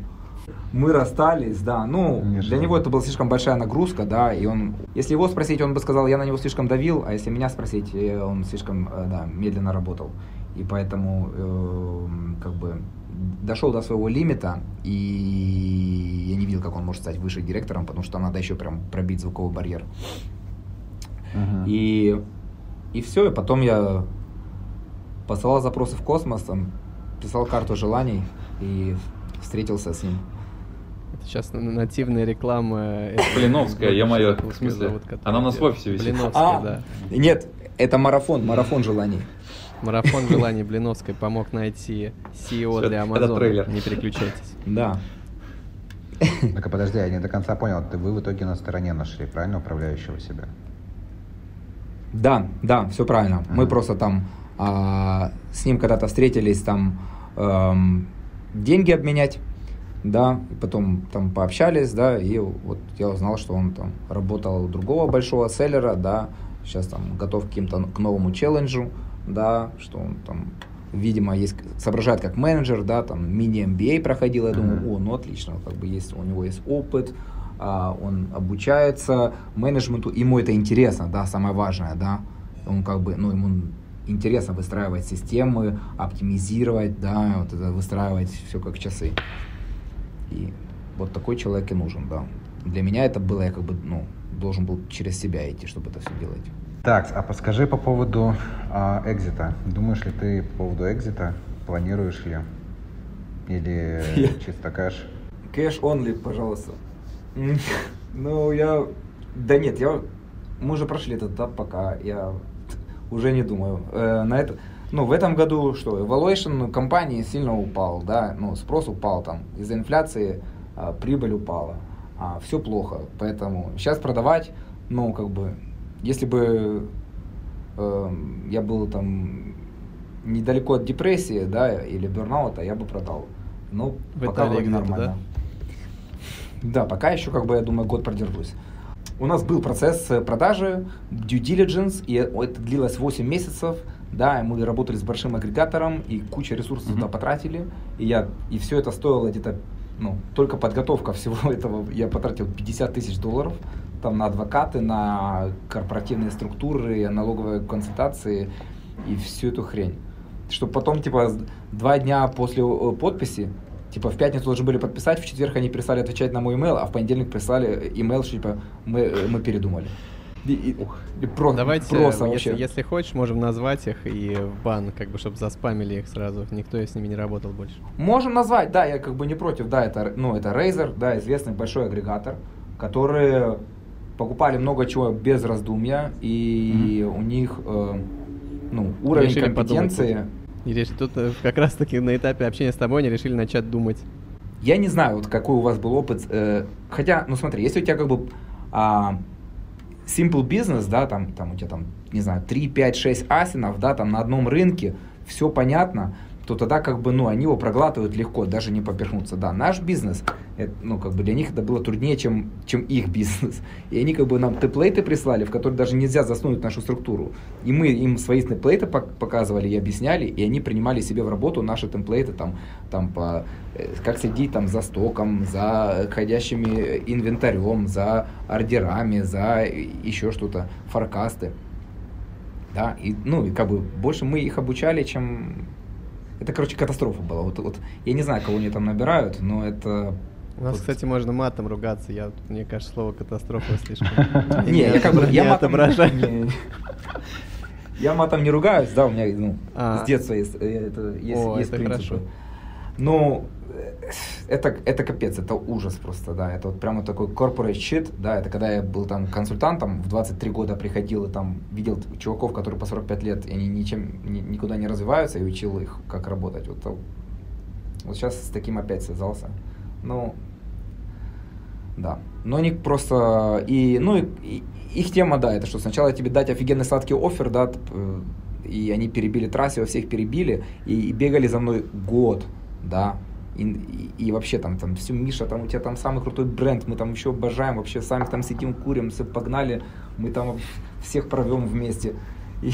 Мы расстались, да. Ну, Не для него это была слишком большая нагрузка, да, и он, если его спросить, он бы сказал, я на него слишком давил, а если меня спросить, э, он слишком, э, да, медленно работал. И поэтому, эм, как бы, дошел до своего лимита, и я не видел, как он может стать выше директором, потому что надо еще прям пробить звуковой барьер. Мгм. И, и все, и потом я посылал запросы в космос, там, писал карту желаний и встретился с ним. Сейчас нативная реклама. э, Блиновская, ё-моё, как в смысле? Она у нас в офисе висит. Блиновская, А, да. Нет, это марафон, марафон желаний. Марафон желаний Блиновской помог найти CEO для трейлер. Не переключайтесь. Да. Так, а подожди, я не до конца понял. Ты вы в итоге на стороне нашли, правильно, управляющего себя? Да, да, все правильно. Мы просто там а, с ним когда-то встретились, там эм, деньги обменять, да, и потом там пообщались, да, и вот я узнал, что он там работал у другого большого селлера, да, сейчас там готов к каким-то к новому челленджу, да, что он там, видимо, есть, соображает как менеджер, да, там мини-MBA проходил, я думаю, о, ну отлично, как бы есть, у него есть опыт, а, он обучается менеджменту, ему это интересно, да, самое важное, да, он как бы, ну, ему интересно выстраивать системы, оптимизировать, да, вот это выстраивать все как часы. И вот такой человек и нужен, да. Для меня это было, я как бы, ну, должен был через себя идти, чтобы это все делать. Так, а подскажи по поводу а, экзита. Думаешь ли ты по поводу экзита? Планируешь ли? Или чисто кэш? Кэш only, пожалуйста. Ну, я... Да нет, я... Мы уже прошли этот этап, пока я уже не думаю. Э, на это... Ну, в этом году что, evaluation компании сильно упал, да, ну, спрос упал там, из-за инфляции а, прибыль упала, а, все плохо, поэтому сейчас продавать, ну, как бы, если бы эм, я был там недалеко от депрессии, да, или бернаута, я бы продал. Ну, В пока вроде нормально. Да, пока еще, как бы, я думаю, год продержусь. У нас был процесс э, продажи, due diligence, и это длилось 8 месяцев, да, и мы работали с большим агрегатором, и куча ресурсов Мгм. туда потратили, и, я, и все это стоило где-то, ну, только подготовка всего этого, я потратил 50 тысяч долларов, там, на адвокаты, на корпоративные структуры, налоговые консультации и всю эту хрень. Чтобы потом, типа, два дня после э, подписи, типа, в пятницу должны были подписать, в четверг они перестали отвечать на мой имейл, а в понедельник прислали имейл, что, типа, мы, э, мы передумали. И, и- и про- Давайте, просто если, вообще. если хочешь, можем назвать их и в бан, как бы, чтобы заспамили их сразу. Никто с ними не работал больше. Можем назвать, да, я как бы не против, да, это, ну, это Razer, да, известный большой агрегатор, которые покупали много чего без раздумья, и у них, э, ну, уровень Решили подумать компетенции, И реш- тут э, как раз-таки на этапе общения с тобой они решили начать думать. Я не знаю, вот какой у вас был опыт. э, хотя, ну смотри, если у тебя как бы а, simple business, да, там, там у тебя там, не знаю, 3, 5, 6 асинов, да, там на одном рынке, все понятно, то тогда как бы, ну, они его проглатывают легко, даже не поперхнуться. Да, наш бизнес, это, ну, как бы для них это было труднее, чем, чем их бизнес. И они как бы нам темплейты прислали, в которые даже нельзя засунуть нашу структуру. И мы им свои темплейты пок- показывали и объясняли, и они принимали себе в работу наши темплейты, там, там по, э, как следить там за стоком, за ходящими инвентарем, за ордерами, за еще что-то, форкасты. Да, и, ну, и как бы больше мы их обучали, чем... Это, короче, катастрофа была. Вот, вот, я не знаю, кого они там набирают, но это... У нас, вот- кстати, можно матом ругаться. Я, мне кажется, слово катастрофа слишком. Не, я как бы, я отображаю. не- я матом не ругаюсь, да, у меня ну, А. с детства есть, э, это, есть, О, есть это это, капец, это ужас просто, да, это вот прямо такой corporate shit, да, это когда я был там консультантом, в 23 года приходил и там видел чуваков, которые по 45 лет, и они ничем, ни- никуда не развиваются, и учил их, как работать, вот, вот сейчас с таким опять связался, ну, да. Но они просто... И, ну, и, и их тема, да, это что сначала тебе дать офигенный сладкий офер, да, э, и они перебили трассы, во всех перебили, и, и бегали за мной год, да. И, и, и вообще там, там, все, Миша, там у тебя там самый крутой бренд, мы там еще обожаем, вообще сами там сидим, курим, все погнали, мы там всех провем вместе. И,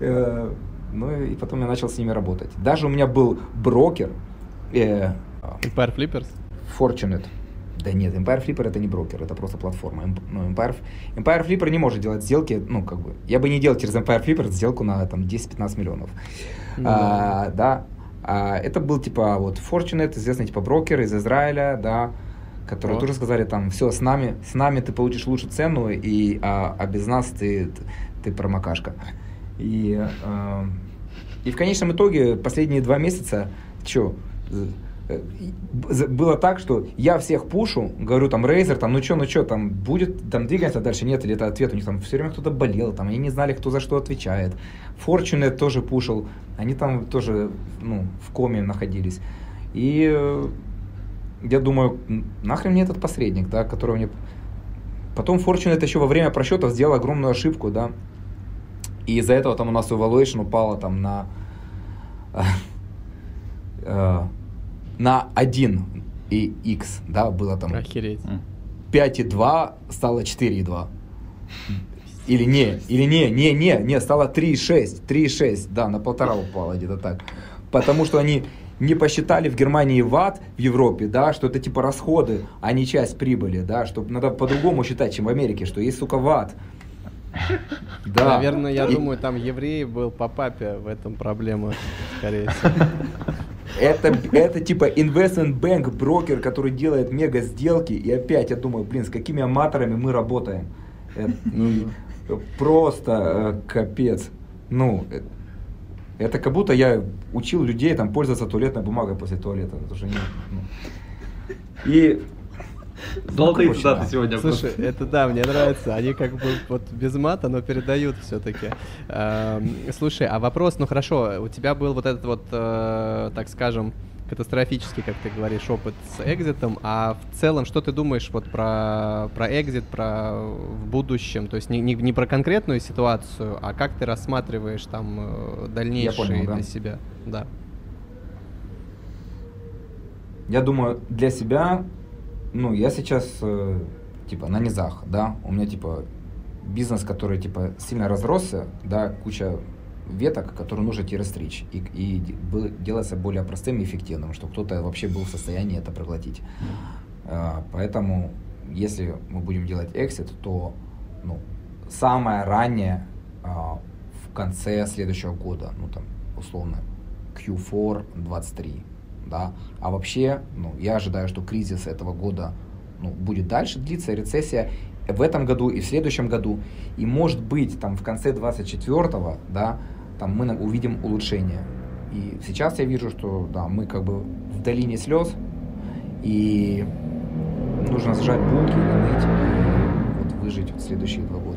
э, ну и потом я начал с ними работать. Даже у меня был брокер, э, Empire Flippers? Fortunate. Да нет, Empire Flipper это не брокер, это просто платформа. Ну, Empire, Empire Flipper не может делать сделки, ну, как бы, я бы не делал через Empire Flipper сделку на там 10-15 миллионов. Ну А, да. А это был типа вот Fortunet, известный типа брокер из Израиля, да, которые Вот. тоже сказали там, все, с нами, с нами ты получишь лучше цену, и, а, а без нас ты, ты промокашка. И, э, и в конечном итоге последние два месяца, что, было так, что я всех пушу, говорю там, Razer, там, ну что, ну что, там будет, там двигаемся дальше, нет, или это ответ, у них там все время кто-то болел, там, они не знали, кто за что отвечает. Fortunet тоже пушил, они там тоже, ну, в коме находились. И э, я думаю, нахрен мне этот посредник, да, который мне... Потом Fortunet еще во время просчетов сделал огромную ошибку, да, и из-за этого там у нас evaluation упала там на... на 1 и x, да, было там Охереть. М. 5,2 стало 4,2. Или не, или не, не, не, не, стало 3,6, 3,6, да, на полтора упало где-то так. Потому что они не посчитали в Германии ват в Европе, да, что это типа расходы, а не часть прибыли, да, что надо по-другому считать, чем в Америке, что есть, сука, ват. Да. Наверное, я И думаю, там еврей был по папе, в этом проблема, скорее всего. Это, это типа investment bank брокер, который делает мега сделки. И опять я думаю, блин, с какими аматорами мы работаем. Это, ну, просто э, капец. Ну, э, это как будто я учил людей там пользоваться туалетной бумагой после туалета. Это же не, ну. И Золотые цитаты да. сегодня. Слушай, это да, мне нравится. Они как бы вот без мата, но передают все-таки. Слушай, а вопрос, ну хорошо, у тебя был вот этот вот, э, так скажем, катастрофический, как ты говоришь, опыт с экзитом, а в целом, что ты думаешь вот про, про экзит, про в будущем, то есть не, не, не про конкретную ситуацию, а как ты рассматриваешь там э, дальнейшие понял, да. для себя? Да. Я думаю, для себя, ну, я сейчас, э, типа, на низах, да, у меня, типа, бизнес, который, типа, сильно разросся, да, куча веток, которые нужно идти расстричь, и, и делаться более простым и эффективным, чтобы кто-то вообще был в состоянии это проглотить. А, Поэтому, если мы будем делать эксит, то, ну, самое раннее а, в конце следующего года, ну, там, условно, Q4 23, да. А вообще, ну, я ожидаю, что кризис этого года, ну, будет дальше длиться, рецессия в этом году и в следующем году. И может быть, там, в конце 24-го, да, там мы увидим улучшение. И сейчас я вижу, что, да, мы как бы в долине слез, и нужно сжать булки, не ныть, и вот выжить вот следующие два года,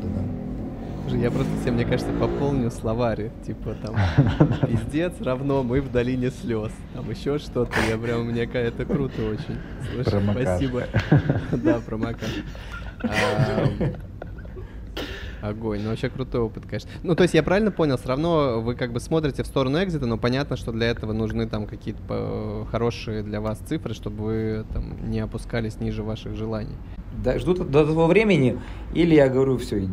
Я просто себе, мне кажется, пополню словари. Типа там пиздец равно мы в долине слез. Там еще что-то. Я прям, мне это круто очень. Слушай, Промокашка. спасибо. Да, промокашка. Огонь, ну вообще крутой опыт, конечно. Ну, то есть я правильно понял, все равно вы как бы смотрите в сторону экзита, но понятно, что для этого нужны там какие-то хорошие для вас цифры, чтобы вы там не опускались ниже ваших желаний. Да, жду до до того времени, или я говорю, все,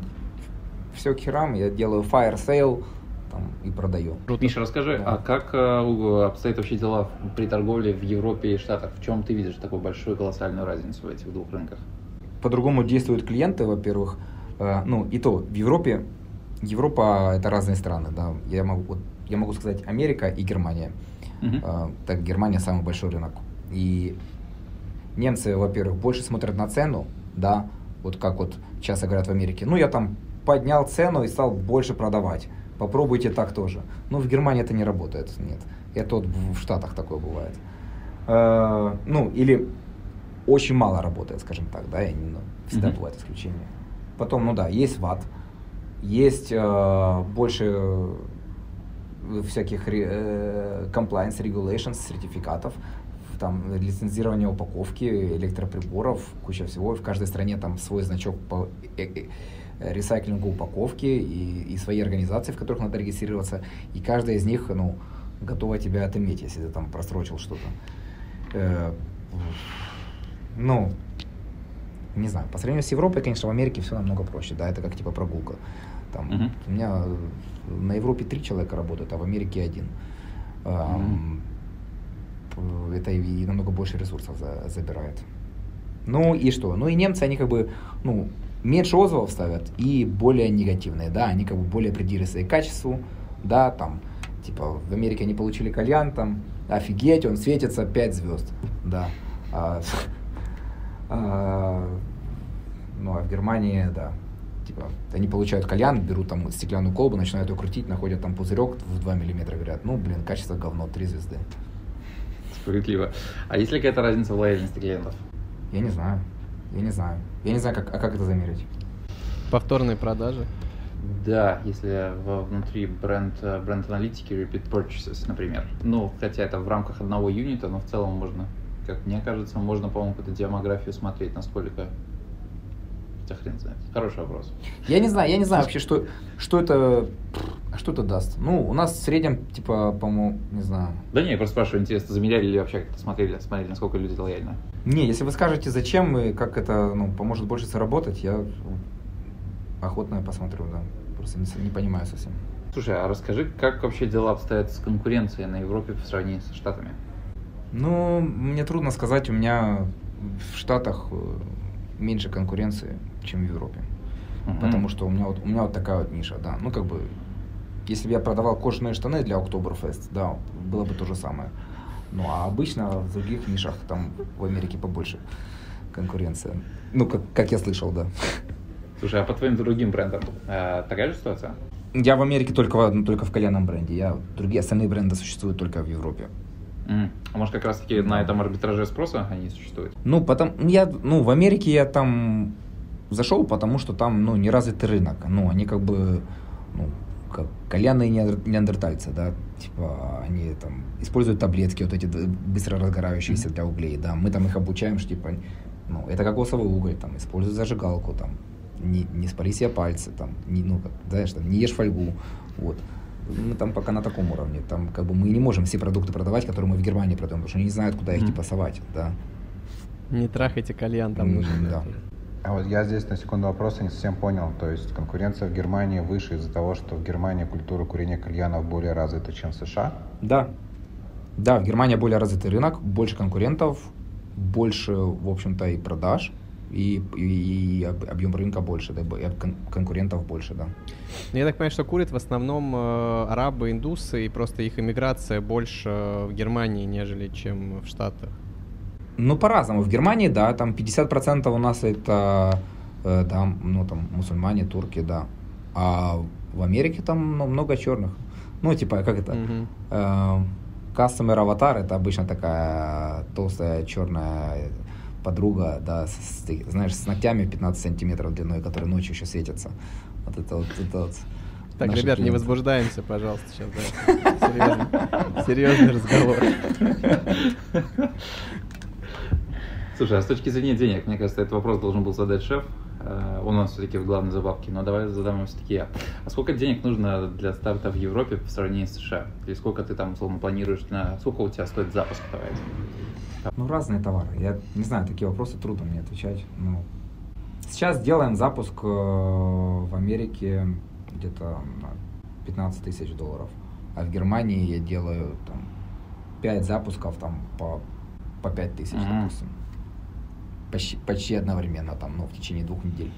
все к херам, я делаю fire sale там, и продаю. Круто. Миша, расскажи, Да. а как э, у- обстоят вообще дела при торговле в Европе и Штатах? В чем ты видишь такую большую колоссальную разницу в этих двух рынках? По-другому действуют клиенты, во-первых. Э, Ну, и то, в Европе, Европа это разные страны, да. Я могу, вот, я могу сказать Америка и Германия. Мгм. Э, Так, Германия самый большой рынок. И немцы, во-первых, больше смотрят на цену, да, вот как вот часто говорят в Америке. Ну, я там поднял цену и стал больше продавать. Попробуйте так тоже. Ну, в Германии это не работает, нет. Это вот в Штатах такое бывает. Э, Ну, или очень мало работает, скажем так, да, и, ну, всегда Мгм. бывают исключения. Потом, ну да, есть ват, есть э, больше э, всяких э, compliance regulations, сертификатов, там лицензирование упаковки, электроприборов, куча всего. В каждой стране там свой значок по э, ресайклингу упаковки и, и свои организации, в которых надо регистрироваться. И каждая из них, ну, готова тебя отыметь, если ты там просрочил что-то. Э, ну, не знаю, по сравнению с Европой, конечно, в Америке все намного проще, да, это как типа прогулка. Там, Мгм. У меня на Европе три человека работают, а в Америке один. П- Это и намного больше ресурсов за- забирает. Ну и что? Ну и немцы, они как бы, ну, меньше отзывов ставят и более негативные, да, они как бы более придирчивы к качеству, да, там, типа, в Америке они получили кальян, там, офигеть, он светится 5 звезд, да. А, а, ну, а в Германии, да, типа, они получают кальян, берут там стеклянную колбу, начинают ее крутить, находят там пузырек в 2 миллиметра, говорят, ну, блин, качество говно, 3 звезды. Справедливо. А есть ли какая-то разница в лояльности клиентов? Я не знаю, я не знаю. Я не знаю, как, а как это замерить. Повторные продажи? Да, если во- внутри бренд, э, бренд-аналитики repeat purchases, например. Ну, хотя это в рамках одного юнита, но в целом можно, как мне кажется, можно, по-моему, какую-то демографию смотреть, насколько... Хотя хрен знает. Хороший вопрос. Я не знаю, я не знаю вообще, что, что это, а что это даст. Ну, у нас в среднем, типа, по-моему, не знаю. Да не, я просто спрашиваю, интересно, замеряли ли вообще как-то смотрели, смотрели, насколько люди лояльны? Не, если вы скажете, зачем и как это ну, поможет больше заработать, я охотно посмотрю, да. Просто не, не понимаю совсем. Слушай, а расскажи, как вообще дела обстоят с конкуренцией на Европе по сравнению со Штатами? Ну, мне трудно сказать, у меня в Штатах э, меньше конкуренции, чем в Европе. Мгм. Потому что у меня, вот, у меня вот такая вот ниша, да. Ну, как бы, если бы я продавал кожаные штаны для Октоберфест, да, было бы то же самое. Ну, а обычно в других нишах, там, в Америке побольше конкуренция. Ну, как, как я слышал, да. Слушай, а по твоим другим брендам э, такая же ситуация? Я в Америке только в, ну, только в кальянном бренде. Я, другие остальные бренды существуют только в Европе. А может, как раз-таки на этом арбитраже спроса они существуют? Ну, потом, я, ну, в Америке я там зашел, потому что там, ну, неразвитый рынок. Ну, они как бы, ну, как кальянные неандер- неандертальцы, да, типа, они там используют таблетки вот эти быстро разгорающиеся для углей, да, мы там их обучаем, что, типа, ну, это кокосовый уголь, там, используй зажигалку, там, не, не спали себе пальцы, там, не, ну, как, знаешь, там, не ешь фольгу, вот. Мы там пока на таком уровне, там, как бы, мы не можем все продукты продавать, которые мы в Германии продаем, потому что они не знают, куда их, типа, совать, да. Не трахайте кальян, там да. А вот я здесь на секунду вопроса не совсем понял. То есть конкуренция в Германии выше из-за того, что в Германии культура курения кальянов более развита, чем в США? Да. Да, в Германии более развитый рынок, больше конкурентов, больше, в общем-то, и продаж, и, и, и об- объем рынка больше, да, и кон- конкурентов больше, да. Ну, Я так понимаю, что курят в основном э, арабы, индусы, и просто их иммиграция больше э, в Германии, нежели чем в Штатах. Ну, по-разному. В Германии, да, там 50% у нас это, э, да, ну, там, мусульмане, турки, да. А в Америке там ну, много черных. Ну, типа, как это? Мгм. Э, Customer аватар это обычно такая толстая черная подруга, да, с, знаешь, с ногтями 15 сантиметров длиной, которые ночью еще светятся. Вот это вот, это вот Так, ребят, не клиенты. возбуждаемся, пожалуйста, сейчас, да. Серьезный, серьезный разговор. Слушай, а с точки зрения денег, мне кажется, этот вопрос должен был задать шеф. Э, у нас все-таки в главной забавке, но давай задам его все-таки я. А сколько денег нужно для старта в Европе по сравнению с США? Или сколько ты там, условно, планируешь на... Сколько у тебя стоит запуск, давайте? Ну, разные товары. Я не знаю, такие вопросы трудно мне отвечать. Ну, сейчас делаем запуск э, в Америке где-то на 15 тысяч долларов. А в Германии я делаю там 5 запусков там по, по 5 тысяч, Мгм. допустим. Почти, почти одновременно, там, ну, в течение двух недель.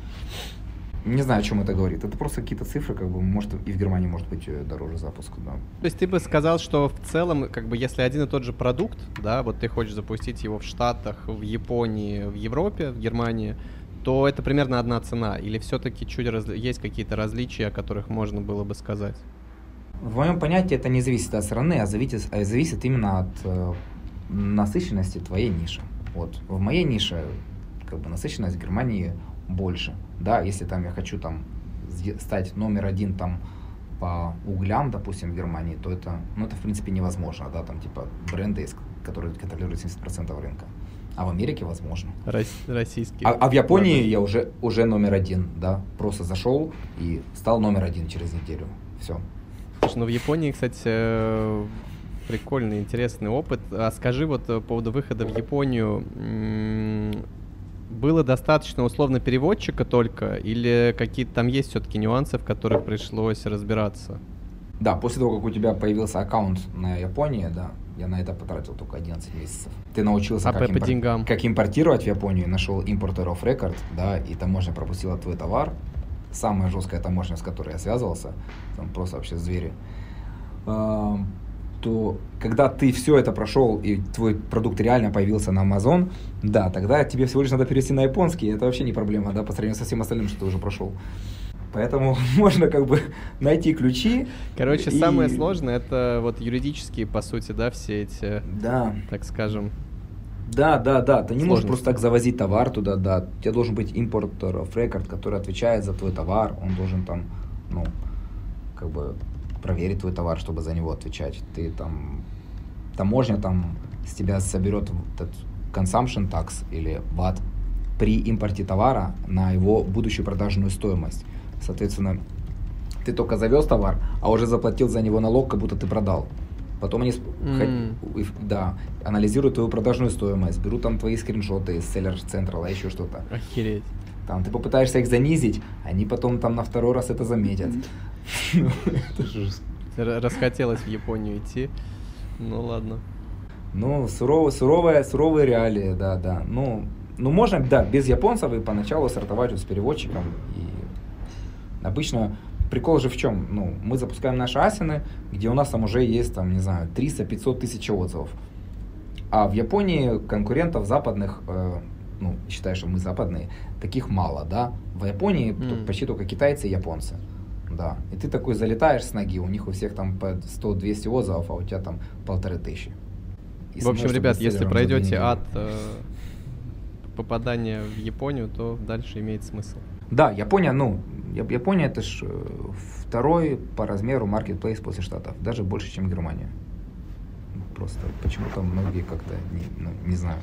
Не знаю, о чем это говорит. Это просто какие-то цифры, как бы, может, и в Германии может быть э, дороже запуск, да. То есть ты бы сказал, что в целом, как бы, если один и тот же продукт, да, вот ты хочешь запустить его в Штатах, в Японии, в Европе, в Германии, то это примерно одна цена? Или все-таки чуть разли- есть какие-то различия, о которых можно было бы сказать? В моем понятии это не зависит от страны, а зависит, а зависит именно от э, насыщенности твоей ниши. Вот. В моей нише как бы насыщенность Германии больше. Да, если там я хочу там стать номер один там по углям, допустим, в Германии, то это, ну, это в принципе невозможно, да, там типа бренды которые контролируют 70% рынка. А в Америке возможно. Рос- российские. А, а в Японии продажи. я уже, уже номер один, да, просто зашел и стал номер один через неделю. Все. Слушай, ну в Японии, кстати, э, прикольный, интересный опыт. А скажи вот э, по поводу выхода в Японию, было достаточно условно переводчика только, или какие-то там есть все-таки нюансы, в которых пришлось разбираться? Да, после того, как у тебя появился аккаунт на Японии, да, я на это потратил только 11 месяцев. Ты научился, А как, по- по деньгам? как импортировать в Японию, нашел of Record, да, и таможня пропустила твой товар. Самая жесткая таможня, с которой я связывался, там просто вообще звери. То когда ты все это прошел и твой продукт реально появился на Amazon, да, тогда тебе всего лишь надо перевести на японский, это вообще не проблема, да, по сравнению со всем остальным, что ты уже прошел. Поэтому можно как бы найти ключи. Короче, и... самое сложное это вот юридические, по сути, да, все эти, да. так скажем, да, да, да. Ты не можешь просто так завозить товар туда, да. У тебя должен быть импортер of record, который отвечает за твой товар. Он должен там, ну, как бы проверить твой товар, чтобы за него отвечать. Ты там, таможня там с тебя соберет этот consumption tax или VAT при импорте товара на его будущую продажную стоимость. Соответственно, ты только завез товар, а уже заплатил за него налог, как будто ты продал. Потом они mm. да, анализируют твою продажную стоимость, берут там твои скриншоты из селлер централа, еще что-то. Охереть. Там ты попытаешься их занизить, они потом там на второй раз это заметят. Ну, расхотелось в Японию идти. Ну ладно. Ну, суровые, суровые, суровые реалии, да, да. Ну, ну, можно, да, без японцев и поначалу стартовать с переводчиком. И обычно прикол же в чем? Ну, мы запускаем наши асины, где у нас там уже есть, там, не знаю, 300-500 тысяч отзывов. А в Японии конкурентов западных, э, ну, считаю, что мы западные, таких мало, да. В Японии mm. почти только китайцы и японцы. Да. И ты такой залетаешь с ноги, у них у всех там по 100-200 отзывов, а у тебя там полторы тысячи. И в общем, ребят, если пройдете от э, попадания в Японию, то дальше имеет смысл. Да, Япония, ну, Япония это ж э, второй по размеру маркетплейс после Штатов, даже больше, чем Германия. Просто почему-то многие как-то не, ну, не знаю.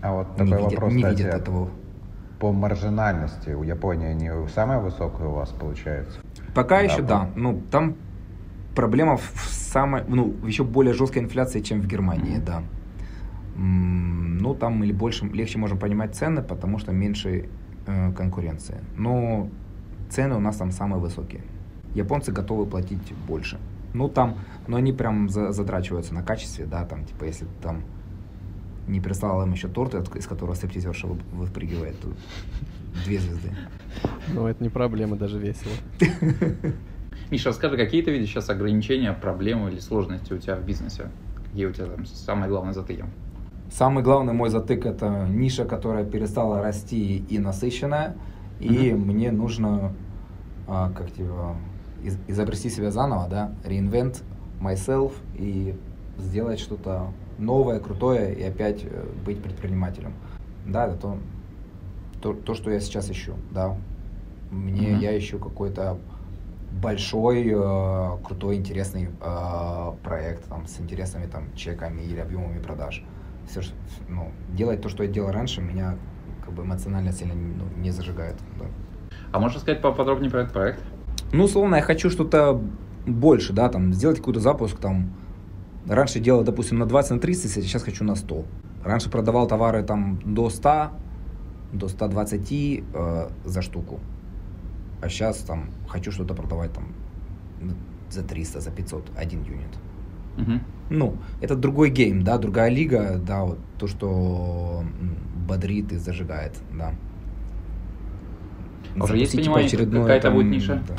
А вот такой не видят, вопрос, не кстати, видят этого. По маржинальности у Японии не самая высокая у вас получается? Пока да, еще по... да. Ну, там проблема в самой, ну, еще более жесткой инфляции, чем в Германии, mm-hmm. да. Ну, там мы больше, легче можем понимать цены, потому что меньше э, конкуренции. Но цены у нас там самые высокие. Японцы готовы платить больше. Ну, там, но они прям за, задрачиваются на качестве, да, там, типа, если там не прислал им еще торт, из которого стриптизерша выпрыгивает, две звезды. Ну, это не проблема, даже весело. Миша, расскажи, какие ты видишь сейчас ограничения, проблемы или сложности у тебя в бизнесе? Какие у тебя там самые главные затыки? Самый главный мой затык – это ниша, которая перестала расти и насыщенная – и mm-hmm. мне нужно а, как типа из, изобрести себя заново, да, reinvent myself и сделать что-то новое, крутое и опять э, быть предпринимателем. Да, это то, то, то что я сейчас ищу, да. Мне mm-hmm. я ищу какой-то большой, э, крутой, интересный э, проект там, с интересными там, чеками или объемами продаж. Все, ну, делать то, что я делал раньше, меня как бы эмоционально сильно ну, не зажигает. Да. А можешь сказать поподробнее про этот проект? Ну, условно, я хочу что-то больше, да, там, сделать какой-то запуск, там, раньше делал, допустим, на 20, на 30, а сейчас хочу на 100. Раньше продавал товары там до 100, до 120 э, за штуку. А сейчас там хочу что-то продавать там за 300, за 500, один юнит. Угу. Ну, это другой гейм, да, другая лига, да, вот то, что бодрит и зажигает, да. А уже есть понимание, какая-то там, будет ниша? Да.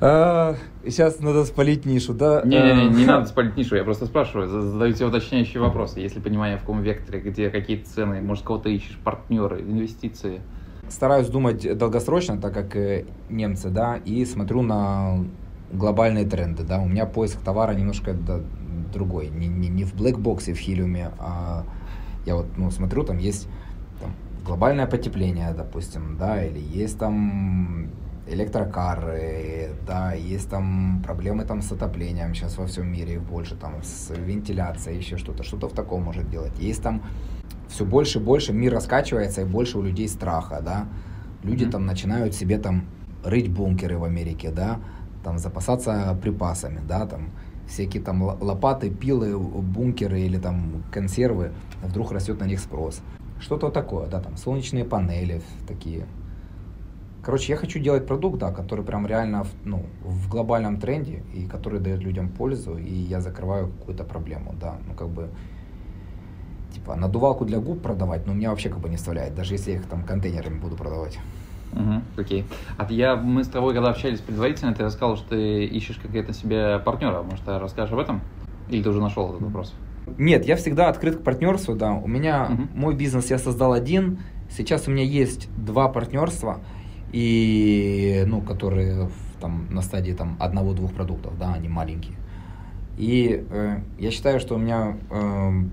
А, сейчас надо спалить нишу, да? Не-не-не, не надо спалить нишу, я просто спрашиваю, задаю тебе уточняющие вопросы. Если понимание в каком векторе, где какие цены, может, кого-то ищешь, партнеры, инвестиции. Стараюсь думать долгосрочно, так как э, немцы, да, и смотрю на глобальные тренды, да. У меня поиск товара немножко да, другой, не, не, не в блэкбоксе, в хилиуме, а я вот, ну, смотрю, там есть там, глобальное потепление, допустим, да, или есть там электрокары, да, есть там проблемы там с отоплением сейчас во всем мире, больше, там, с вентиляцией, еще что-то, что-то в таком может делать. Есть там все больше и больше, мир раскачивается, и больше у людей страха, да. Люди mm-hmm. там начинают себе там рыть бункеры в Америке, да, там запасаться припасами, да, там всякие там лопаты, пилы, бункеры или там консервы, вдруг растет на них спрос. Что-то такое, да, там солнечные панели такие. Короче, я хочу делать продукт, да, который прям реально ну, в глобальном тренде и который дает людям пользу, и я закрываю какую-то проблему, да, ну как бы типа надувалку для губ продавать, но ну, меня вообще как бы не вставляет, даже если я их там контейнерами буду продавать. Угу, окей. А я, мы с тобой, когда общались предварительно, ты рассказал, что ты ищешь какие-то себе партнера. Может, ты расскажешь об этом? Или ты уже нашел этот вопрос? Нет, я всегда открыт к партнерству, да. У меня Мгм. мой бизнес я создал один. Сейчас у меня есть два партнерства, и, ну, которые там, на стадии там, одного-двух продуктов, да, они маленькие. И э, я считаю, что у меня эм,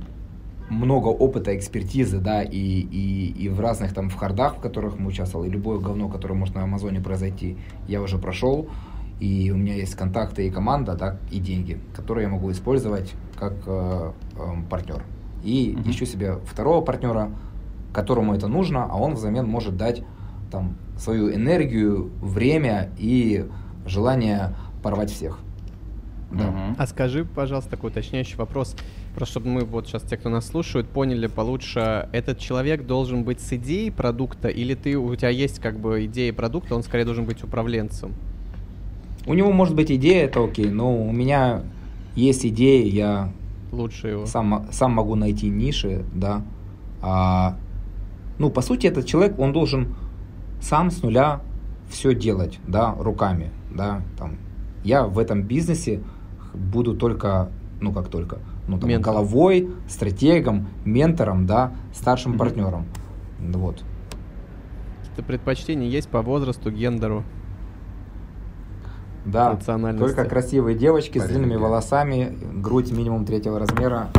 много опыта, экспертизы, да, и, и, и в разных там в хардах, в которых мы участвовали, и любое говно, которое может на Амазоне произойти, я уже прошел, и у меня есть контакты и команда, да, и деньги, которые я могу использовать как э, эм, партнер. И Мгм. ищу себе второго партнера, которому это нужно, а он взамен может дать там свою энергию, время и желание порвать всех. Да. Мгм. А скажи, пожалуйста, такой уточняющий вопрос, просто чтобы мы вот сейчас те, кто нас слушают, поняли получше, этот человек должен быть с идеей продукта, или ты у тебя есть как бы идея продукта, он скорее должен быть управленцем? У него может быть идея, это окей, но у меня есть идеи, я Лучше его. сам, сам могу найти ниши, да. А, ну, по сути, этот человек, он должен сам с нуля все делать, да, руками, да, там. Я в этом бизнесе буду только, ну, как только, ну, там, Ментором. головой, стратегом, ментором, да, старшим Мгм. партнером. Вот. Какие-то предпочтения есть по возрасту, гендеру? Да, только красивые девочки с По длинными волосами, грудь минимум третьего размера.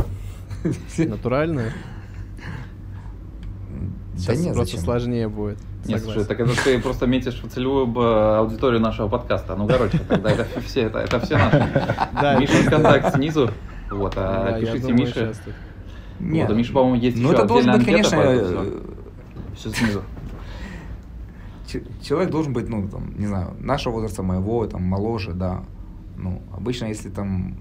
Натуральные? Да Сейчас нет, просто зачем? сложнее будет. Нет, слушай, так это ты просто метишь в целевую аудиторию нашего подкаста. Ну, короче, тогда это все, это, это все наши. Да, Миша контакт снизу. Вот, а пишите Мише. сейчас. Нет. Вот, у Миши, по-моему, есть Ну, это должен быть, конечно, анкета, э, Все снизу. Человек должен быть, ну, там, не знаю, нашего возраста, моего, там, моложе, да. Ну, обычно, если там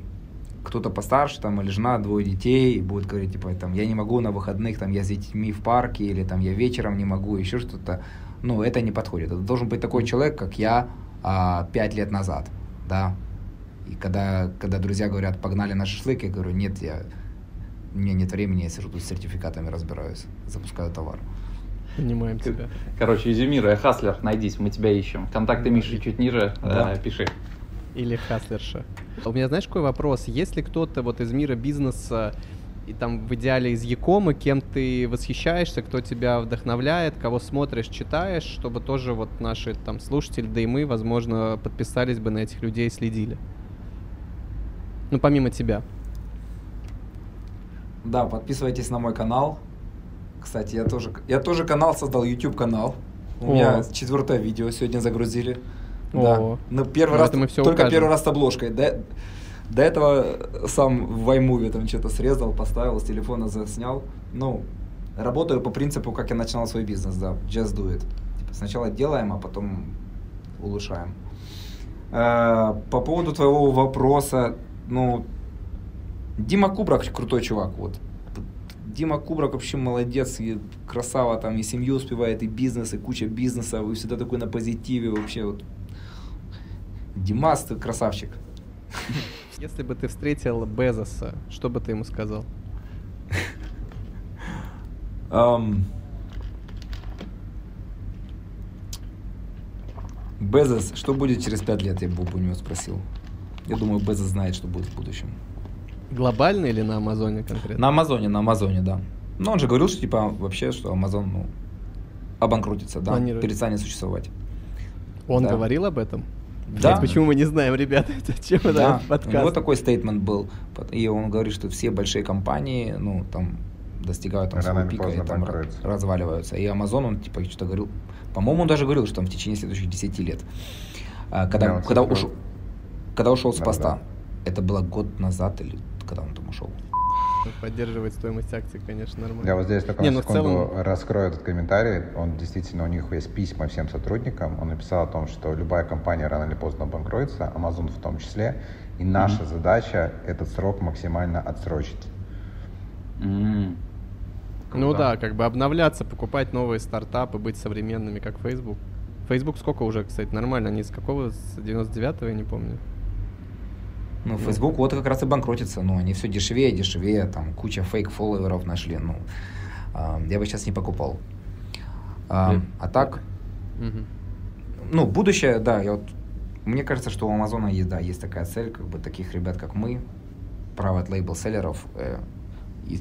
кто-то постарше, там, или жена, двое детей, и будет говорить, типа, там, я не могу на выходных, там, я с детьми в парке, или там, я вечером не могу, еще что-то, ну, это не подходит. Это должен быть такой человек, как я а, пять лет назад, да. И когда, когда друзья говорят, погнали на шашлык, я говорю, нет, я, у меня нет времени, я сижу тут с сертификатами разбираюсь, запускаю товар. Понимаем тебя. Короче, Изюмира, Хаслер, найдись, мы тебя ищем. Контакты. Миши чуть ниже, Да. э, пиши. Или хаслерша. У меня, знаешь, какой вопрос? Если кто-то вот из мира бизнеса и там в идеале из Якома, кем ты восхищаешься, кто тебя вдохновляет, кого смотришь, читаешь, чтобы тоже вот наши там слушатели, да и мы, возможно, подписались бы на этих людей и следили. Ну, помимо тебя. Да, подписывайтесь на мой канал. Кстати, я тоже, я тоже канал создал, YouTube канал. У О. меня четвертое видео сегодня загрузили. О. Да. Ну, первый раз, мы всё только укажем. первый раз с обложкой. До, до этого сам в iMovie там что-то срезал, поставил, с телефона заснял. Ну, работаю по принципу, как я начинал свой бизнес, да, just do it. Типа, сначала делаем, а потом улучшаем. Э, По поводу твоего вопроса, ну, Дима Кубрак крутой чувак, вот. Дима Кубрак вообще молодец, и красава там, и семью успевает, и бизнес, и куча бизнеса, и всегда такой на позитиве вообще вот. Димас, ты красавчик. Если бы ты встретил Безоса, что бы ты ему сказал? Ам. Безос, что будет через пять лет, я бы у него спросил. Я думаю, Безос знает, что будет в будущем. Глобально или на Амазоне конкретно? На Амазоне, на Амазоне, да. Но он же говорил, что типа вообще, что Амазон, ну, обанкротится, да, Планирует. перестанет существовать. Он Да. говорил об этом? Да. Блядь, почему мы не знаем, ребята? Зачем это Да, этот у подкаст? него такой стейтмент был. И он говорит, что все большие компании, ну, там, достигают там Рано своего пика и там разваливаются. И Amazon, он, типа, что-то говорил, по-моему, он даже говорил, что там в течение следующих 10 лет. А, когда, Да, когда, ушел, когда ушел с Да, поста. да. Это было год назад или когда он там ушел. Поддерживать стоимость акций, конечно, нормально. Я вот здесь только Не, на ну секунду целом- раскрою этот комментарий. Он действительно, у них есть письма всем сотрудникам. Он написал о том, что любая компания рано или поздно банкротится, Amazon в том числе. И наша задача этот срок максимально отсрочить. М. Ну да, как бы обновляться, покупать новые стартапы, быть современными, как Facebook. Facebook сколько уже, кстати, нормально? Они с какого? С 99-го, я не помню. Ну, Facebook вот как раз и банкротится. Ну, они все дешевее, дешевее, там куча фейк-фолловеров нашли. Ну, а, я бы сейчас не покупал. А, Блин. а так. Ну, будущее, да, я вот, мне кажется, что у Амазона есть, да, есть такая цель, как бы таких ребят, как мы, private label селлеров, э, и, э,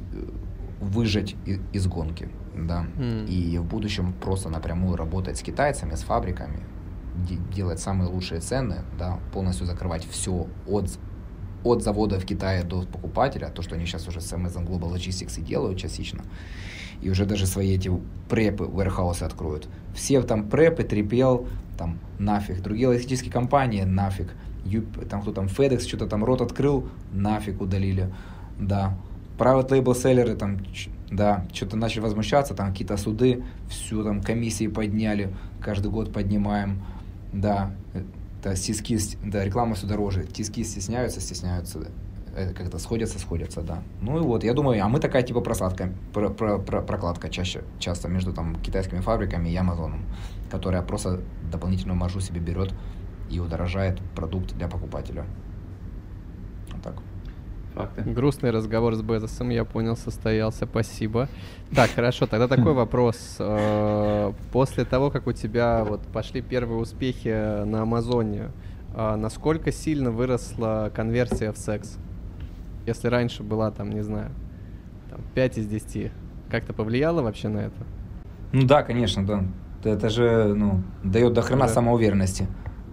выжать из, из гонки, да, mm. и в будущем просто напрямую работать с китайцами, с фабриками, делать самые лучшие цены, да, полностью закрывать все от от завода в Китае до покупателя, то, что они сейчас уже с Amazon Global Logistics и делают частично, и уже даже свои эти препы, warehouse откроют. Все там препы, трепел, там нафиг. Другие логистические компании нафиг. Юп, там кто там, FedEx что-то там рот открыл, нафиг удалили. Да. Private label селлеры там, да, что-то начали возмущаться, там какие-то суды, всю там комиссии подняли, каждый год поднимаем. Да, да, тиски, да, реклама все дороже. Тиски стесняются, стесняются. Э, как-то сходятся, сходятся, да. Ну и вот, я думаю, а мы такая типа просадка, про, про, про, прокладка чаще, часто между там китайскими фабриками и Амазоном, которая просто дополнительную маржу себе берет и удорожает продукт для покупателя. Факты. Грустный разговор с Безосом, я понял, состоялся. Спасибо. Так, хорошо, тогда такой вопрос. Э, после того, как у тебя вот пошли первые успехи на Амазоне, а насколько сильно выросла конверсия в секс? Если раньше была, там, не знаю, там, 5 из 10, как-то повлияло вообще на это? Ну да, конечно, да. Это же, ну, дает до хрена да. самоуверенности,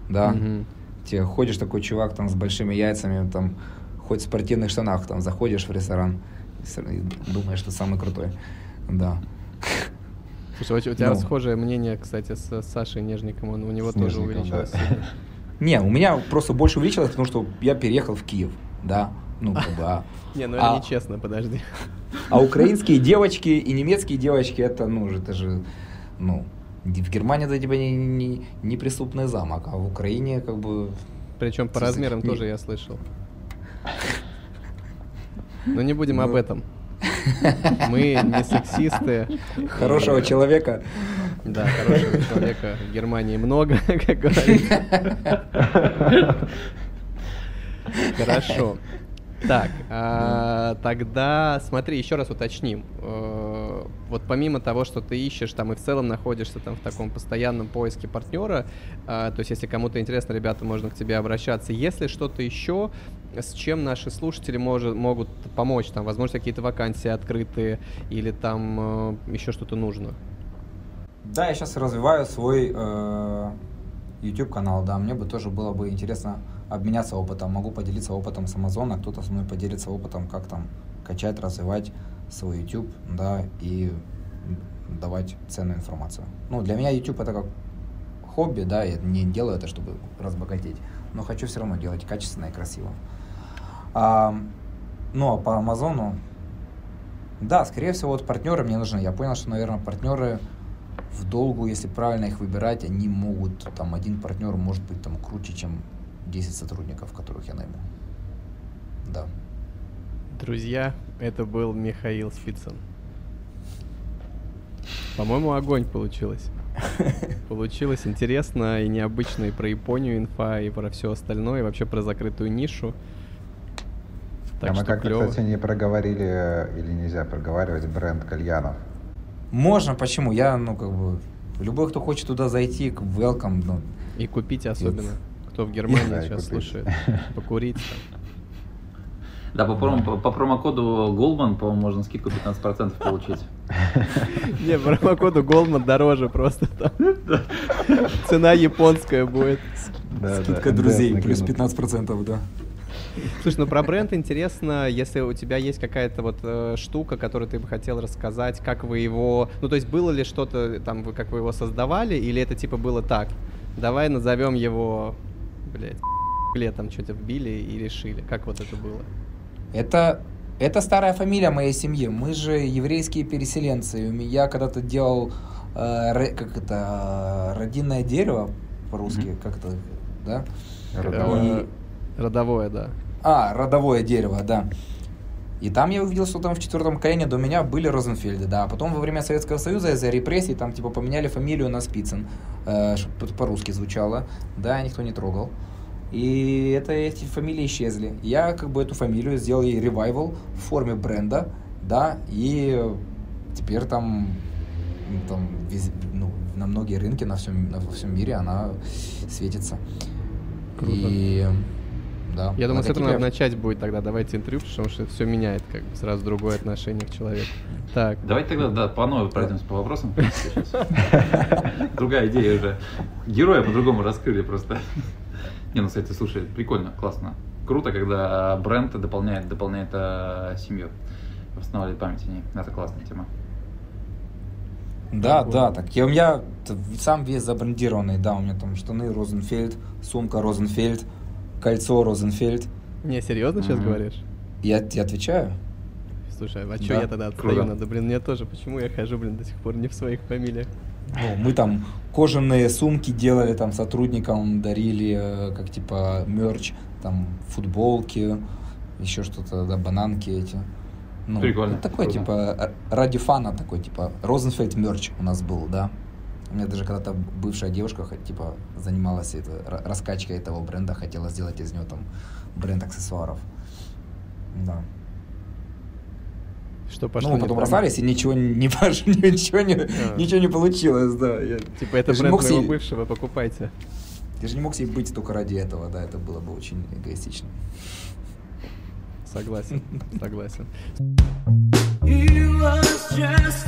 да. Угу. Тебе ходишь такой чувак там с большими яйцами, там, хоть в спортивных штанах там заходишь в ресторан и думаешь, что самый крутой. Да. Слушай, у тебя ну. схожее мнение, кстати, с Сашей Нежником, он у него тоже увеличилось. Да. Не, у меня просто больше увеличилось, потому что я переехал в Киев, да. Ну, как бы, а... Не, ну это а, нечестно, подожди. А украинские девочки и немецкие девочки, это, ну, это же, ну, в Германии это типа не, не, не преступный замок, а в Украине как бы... Причем по размерам тоже я слышал. Но не будем об ну. этом. Мы не сексисты. Хорошего человека. Да, хорошего человека в Германии много, как говорится. Хорошо. Так, а, тогда смотри, еще раз уточним. Э, вот помимо того, что ты ищешь там и в целом находишься там в таком постоянном поиске партнера, а, то есть если кому-то интересно, ребята, можно к тебе обращаться. Если что-то еще, с чем наши слушатели может, могут помочь, там, возможно, какие-то вакансии открытые или там э, еще что-то нужно? Да, я сейчас развиваю свой э, YouTube канал, да, мне бы тоже было бы интересно обменяться опытом, могу поделиться опытом с Амазона, кто-то со мной поделится опытом, как там качать, развивать свой YouTube, да, и давать ценную информацию. Ну, для меня YouTube это как хобби, да, я не делаю это, чтобы разбогатеть, но хочу все равно делать качественно и красиво. А, ну, а по Амазону, да, скорее всего, вот партнеры мне нужны. Я понял, что, наверное, партнеры в долгу, если правильно их выбирать, они могут, там, один партнер может быть там круче, чем 10 сотрудников, которых я найму. Да. Друзья, это был Михаил Спицын. По-моему, огонь получилось. Получилось интересно и необычно и про Японию инфа, и про все остальное, и вообще про закрытую нишу. Так а мы как-то, кстати, не проговорили или нельзя проговаривать бренд кальянов. Можно, почему? Я, ну, как бы, любой, кто хочет туда зайти, welcome. Ну, и купить особенно кто в Германии да, сейчас слушает, покурить там. Да, по, промо, по, по промокоду Goldman, по-моему, можно скидку 15% получить. Не, по промокоду Goldman дороже просто там. Цена японская будет. Скидка друзей, плюс 15%, да. Слушай, ну про бренд интересно, если у тебя есть какая-то вот э, штука, которую ты бы хотел рассказать, как вы его, ну то есть было ли что-то там, как вы его создавали, или это типа было так? Давай назовем его блядь, летом что-то вбили и решили. Как вот это было? Это, это старая фамилия моей семьи. Мы же еврейские переселенцы. Я когда-то делал, э, как это, родинное дерево по-русски, mm-hmm. как это, да? Родовое. И... Родовое, да. А, родовое дерево, да. И там я увидел, что там в четвертом колене до меня были Розенфельды, да. А потом во время Советского Союза из-за репрессий там типа поменяли фамилию на Спицын, э, по-русски звучало, да, никто не трогал. И это, эти фамилии исчезли. Я как бы эту фамилию сделал ей ревайвал в форме бренда, да, и теперь там там, вез- ну, на многие рынки на всем, на, во всем мире она светится. Круто. И да. Я думаю, с этого надо начать будет тогда. Давайте интервью, потому что все меняет как бы сразу другое отношение к человеку. Так, Давайте тогда да, по новой пройдемся по вопросам. Другая идея уже. Героя по-другому раскрыли просто. Не, ну, кстати, слушай, прикольно, классно. Круто, когда бренд дополняет, дополняет э, семью. Восстанавливает память о ней. Это классная тема. Да, да, так я у меня сам весь забрендированный, да, у меня там штаны Розенфельд, сумка Розенфельд, кольцо Розенфельд. не, серьезно сейчас говоришь? Я, я отвечаю. Слушай, а что Да. я тогда отстаю? Круто. Надо, блин, мне тоже. Почему я хожу, блин, до сих пор не в своих фамилиях? Ну, мы там кожаные сумки делали, там сотрудникам дарили, э, как типа мерч, там футболки, еще что-то, да, бананки эти. Ну, Прикольно, ну, такой, круто. типа, э, ради фана такой, типа, Розенфельд мерч у нас был, да. У меня даже когда-то бывшая девушка, типа, занималась это, ра- раскачкой этого бренда, хотела сделать из него там бренд аксессуаров. Да. Что пошло ну, не потом по- расстались, и ничего не пош- ничего не, А. ничего не получилось, да. Я- Типа, это бренд моего себе- бывшего, покупайте. Я же не мог себе быть только ради этого, да, это было бы очень эгоистично. Согласен, согласен. You was just